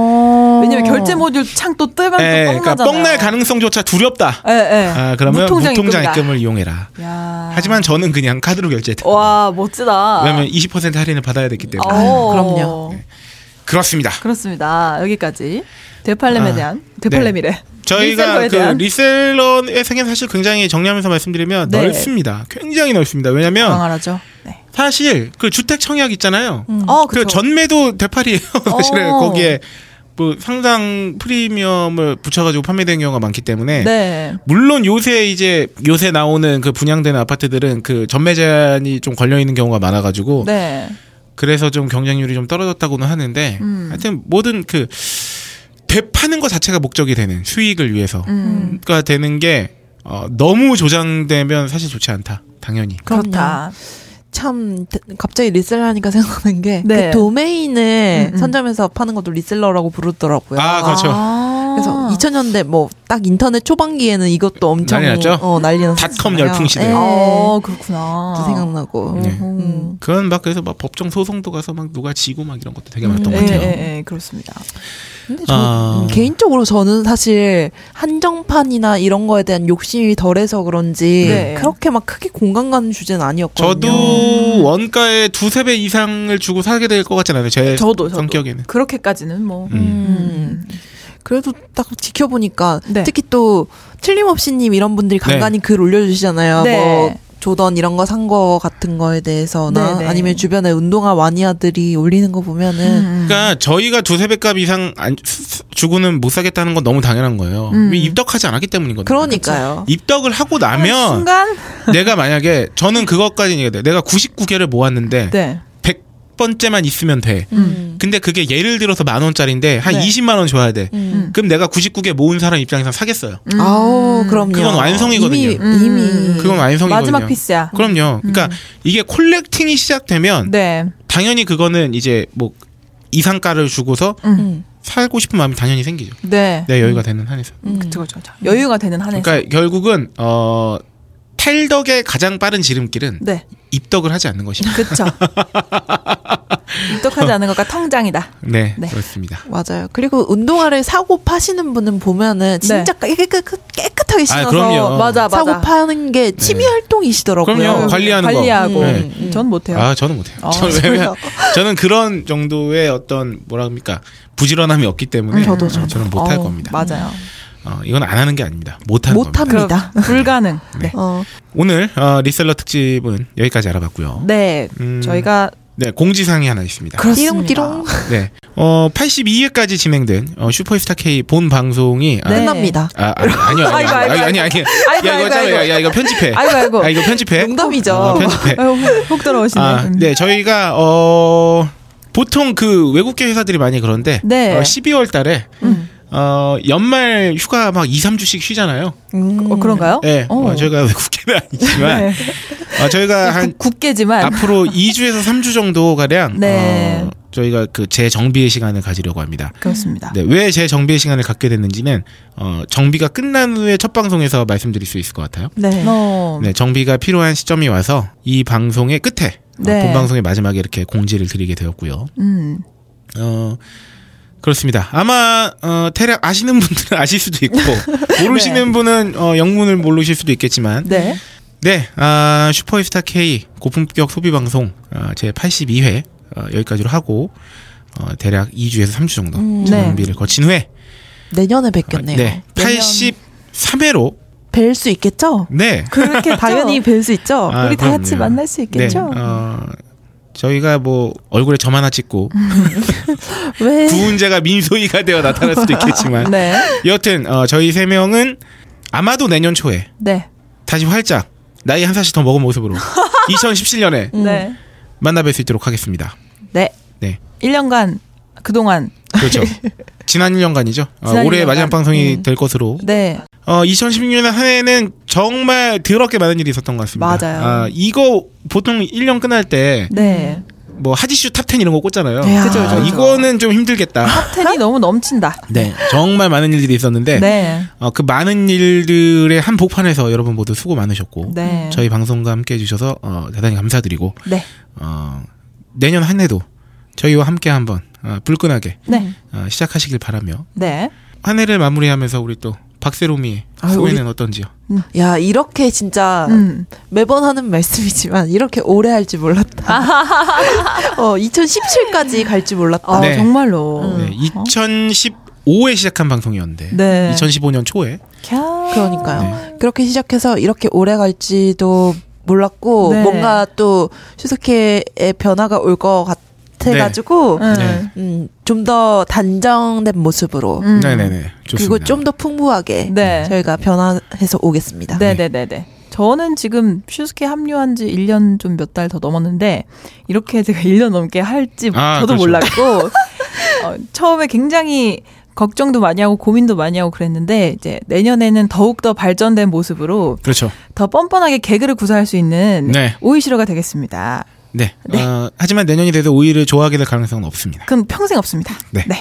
왜냐면 결제 모듈 창 또 뜨면 예, 또 그러니까. 뻥날 가능성조차 두렵다. 예, 예. 아, 그러면 무통장 무통장. 입금을 이용해라. 야. 하지만 저는 그냥 카드로 결제했다. 와, 멋지다. 왜냐면 20% 할인을 받아야 됐기 때문에. 어, 그럼요. 그렇습니다. 그렇습니다. 여기까지. 되팔렘에 아, 대한 되팔렘이래. 저희가 리셀러에 그 리셀러의 세계는 사실 굉장히 정리하면서 말씀드리면 네. 넓습니다. 굉장히 넓습니다. 왜냐면 광활하죠. 네. 사실 그 주택 청약 있잖아요. 어, 그. 전매도 대팔이에요. 사실은 어. 거기에 뭐 상당 프리미엄을 붙여가지고 판매되는 경우가 많기 때문에 네. 물론 요새 이제 요새 나오는 그 분양되는 아파트들은 그 전매 제한이 좀 걸려 있는 경우가 많아가지고 네. 그래서 좀 경쟁률이 좀 떨어졌다고는 하는데 음. 하여튼 모든 그 되파는 것 자체가 목적이 되는 수익을 위해서가 음. 되는 게 어, 너무 조장되면 사실 좋지 않다. 당연히. 그렇다. 참 대- 갑자기 reseller 하니까 생각나는 게그 네. 도메인을 음, 음. 선점해서 파는 것도 reseller라고 부르더라고요. 아 그렇죠. 아. 그래서 2000년대 뭐 딱 인터넷 초반기에는 이것도 엄청 난리 났죠? 어, 난리 났어요. 닷컴 열풍 시대. 어, 그렇구나. 생각나고. 네. 음. 그건 막 그래서 막 법정 소송도 가서 막 누가 지고 막 이런 것도 되게 많았던 예, 것 같아요. 예, 예, 그렇습니다. 근데 저 아. 음, 개인적으로 저는 사실 한정판이나 이런 거에 대한 욕심이 덜해서 그런지 네. 그렇게 막 크게 공감 가는 주제는 아니었거든요. 저도 원가의 두세 배 이상을 주고 사게 될 것 같진 않아요. 제 저도, 저도. 성격에는. 그렇게까지는 뭐. 음. 음. 그래도 딱 지켜보니까 네. 특히 또 틀림없이님 이런 분들이 간간히 글 올려주시잖아요. 네. 뭐 조던 이런 거 산 거 같은 거에 대해서나 네, 네. 아니면 주변에 운동화 마니아들이 올리는 거 보면은 음. 그러니까 저희가 두세 배값 이상 안, 수- 주고는 못 사겠다는 건 너무 당연한 거예요. 음. 왜 입덕하지 않았기 때문이거든요. 그러니까요. 입덕을 하고 나면 순간? 내가 만약에 저는 그것까지 얘기해야 돼. 내가 99개를 모았는데 네. 100번째만 있으면 돼. 음. 근데 그게 예를 들어서 만 원짜리인데 한 네. 20만 원 줘야 돼. 음. 그럼 내가 99개 모은 사람 입장에서 사겠어요. 음. 아우 그럼요. 그건 완성이거든요. 이미, 음. 이미 그건 완성이거든요. 마지막 피스야. 그럼요. 그러니까 이게 콜렉팅이 시작되면 네. 당연히 그거는 이제 뭐 이상가를 주고서 음. 살고 싶은 마음이 당연히 생기죠. 네. 내 여유가 되는 한에서. 음. 그쵸, 그쵸, 그쵸. 여유가 되는 한에서. 그러니까 결국은 어 탈덕의 가장 빠른 지름길은 네. 입덕을 하지 않는 것입니다. 그쵸. 입덕하지 않은 것과 통장이다. 네, 네. 그렇습니다. 맞아요. 그리고 운동화를 사고 파시는 분은 보면은 진짜 깨끗, 깨끗하게 신어서 아. 맞아, 맞아. 사고 파는 게 취미 활동이시더라고요. 그럼요. 관리하는 거. 관리하고. 네. 음. 전 못해요. 아, 저는 못해요. 아, 저는 왜냐면 저는 그런 정도의 어떤 뭐라 합니까 부지런함이 없기 때문에 음, 저도, 어, 저도. 저는 못할 어, 겁니다. 맞아요. 어, 이건 안 하는 게 아닙니다. 못 하는 겁니다. 못합니다. 불가능. 네. 어, 오늘 어, 리셀러 특집은 여기까지 알아봤고요. 네. 음, 저희가 네 공지사항이 하나 있습니다. 그렇습니다. 띠롱띠롱 네, 어 82회까지 진행된 어, 슈퍼스타 K 본 방송이 아, 네. 끝납니다. 아, 아니, 아니요, 아니요, 아이고, 아이고, 아니, 아니, 아니, 아이고, 야, 이거 아이고. 야, 야, 이거 편집해. 아이고 아이고. 아, 이거 편집해. 농담이죠. 어, 편집해. 훅 들어오시네. 아, 음. 네, 저희가 어 보통 그 외국계 회사들이 많이 그런데 네. 어, 12월 달에 음. 어 연말 휴가 막 2, 3주씩 쉬잖아요. 어, 그런가요? 네. 어. 어, 저희가 외국계는 아니지만 네. 어, 저희가 한 국- 국계지만 앞으로 2주에서 3주 정도 가량 네. 어, 저희가 그 재정비의 시간을 가지려고 합니다. 그렇습니다. 네, 왜 재정비의 시간을 갖게 됐는지는 어, 정비가 끝난 후에 첫 방송에서 말씀드릴 수 있을 것 같아요. 네. 어. 네, 정비가 필요한 시점이 와서 이 방송의 끝에 어, 네. 본 방송의 마지막에 이렇게 공지를 드리게 되었고요. 음. 어 그렇습니다. 아마 어 대략 아시는 분들은 아실 수도 있고 모르시는 분은 어 영문을 모르실 수도 있겠지만 네. 네, 아 슈퍼스타 K 고품격 소비 방송 어, 제 82회 어, 여기까지로 하고 어, 대략 2주에서 3주 정도 음. 준비를 거친 후에 내년에 뵙겠네요. 네, 83회로 뵐 수 있겠죠? 네. 그렇게 당연히 뵐 수 있죠. 아, 우리 다 같이. 만날 수 있겠죠? 네, 어, 저희가 뭐 얼굴에 점 하나 찍고 왜? 구운 자가 민소희가 되어 나타날 수도 있겠지만 네. 여튼 어, 저희 세 명은 아마도 내년 초에 네. 다시 활짝 나이 한 살씩 더 먹은 모습으로 2017년에 네. 만나 뵐 수 있도록 하겠습니다. 네. 네. 1년간 그동안 그렇죠. 지난 1년간이죠. 어, 지난 올해 1년간. 마지막 방송이 음. 될 것으로. 네. 어, 2016년 한 해는 정말 더럽게 많은 일이 있었던 것 같습니다. 맞아요. 아, 이거 보통 1년 끝날 때 네. 뭐 hot issue top 10 이런 거 꽂잖아요. 야. 그죠, 아, 그죠. 이거는 좀 힘들겠다. top ten이 너무 넘친다. 네, 정말 많은 일들이 있었는데 네. 어, 그 많은 일들의 한 복판에서 여러분 모두 수고 많으셨고 네. 저희 방송과 함께 해주셔서 어, 대단히 감사드리고 네. 어, 내년 한 해도 저희와 함께 한번 어, 불끈하게 네. 어, 시작하시길 바라며 네. 한 해를 마무리하면서 우리 또 박세롬이의 아유, 소회는 어떤지요? 야 이렇게 진짜 음. 매번 하는 말씀이지만 이렇게 오래 할 줄 몰랐다. 어 2017까지 갈 줄 몰랐다. 아, 네. 정말로. 네, 2015에 시작한 방송이었는데 네. 2015년 초에 캬. 그러니까요. 네. 그렇게 시작해서 이렇게 오래 갈지도 몰랐고 네. 뭔가 또 슈스케의 변화가 올 것 같 아가지고 음. 네. 음, 좀 더 단정된 모습으로 음. 네네네 좋습니다. 그리고 좀 더 풍부하게 네. 저희가 변화해서 오겠습니다. 네네네네. 저는 지금 슈스케 합류한 지 1년 좀 몇 달 더 넘었는데, 이렇게 제가 1년 넘게 할지 아, 저도 그렇죠. 몰랐고, 어, 처음에 굉장히 걱정도 많이 하고 고민도 많이 하고 그랬는데, 이제 내년에는 더욱 더 발전된 모습으로 그렇죠. 더 뻔뻔하게 개그를 구사할 수 있는 네. 오이시로가 되겠습니다. 네. 네. 어, 하지만 내년이 돼도 오히려 좋아하게 될 가능성은 없습니다. 그건 평생 없습니다. 네.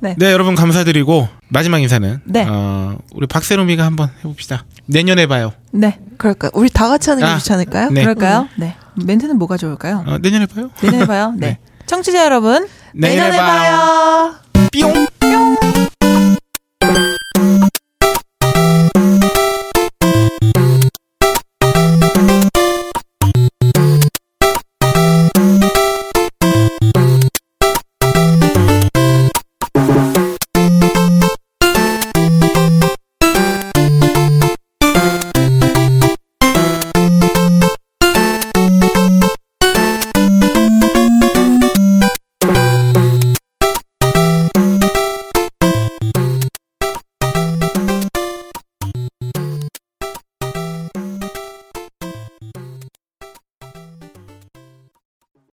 네. 네, 여러분 감사드리고 마지막 인사는 네. 어, 우리 박세롬이가 한번 해봅시다. 내년에 봐요. 네. 그럴까? 우리 다 같이 하는 게 아, 좋지 않을까요? 네. 그럴까요? 네. 멘트는 뭐가 좋을까요? 어, 내년에 봐요. 내년에 봐요. 네. 청취자 여러분, 내년에, 내년에 봐요.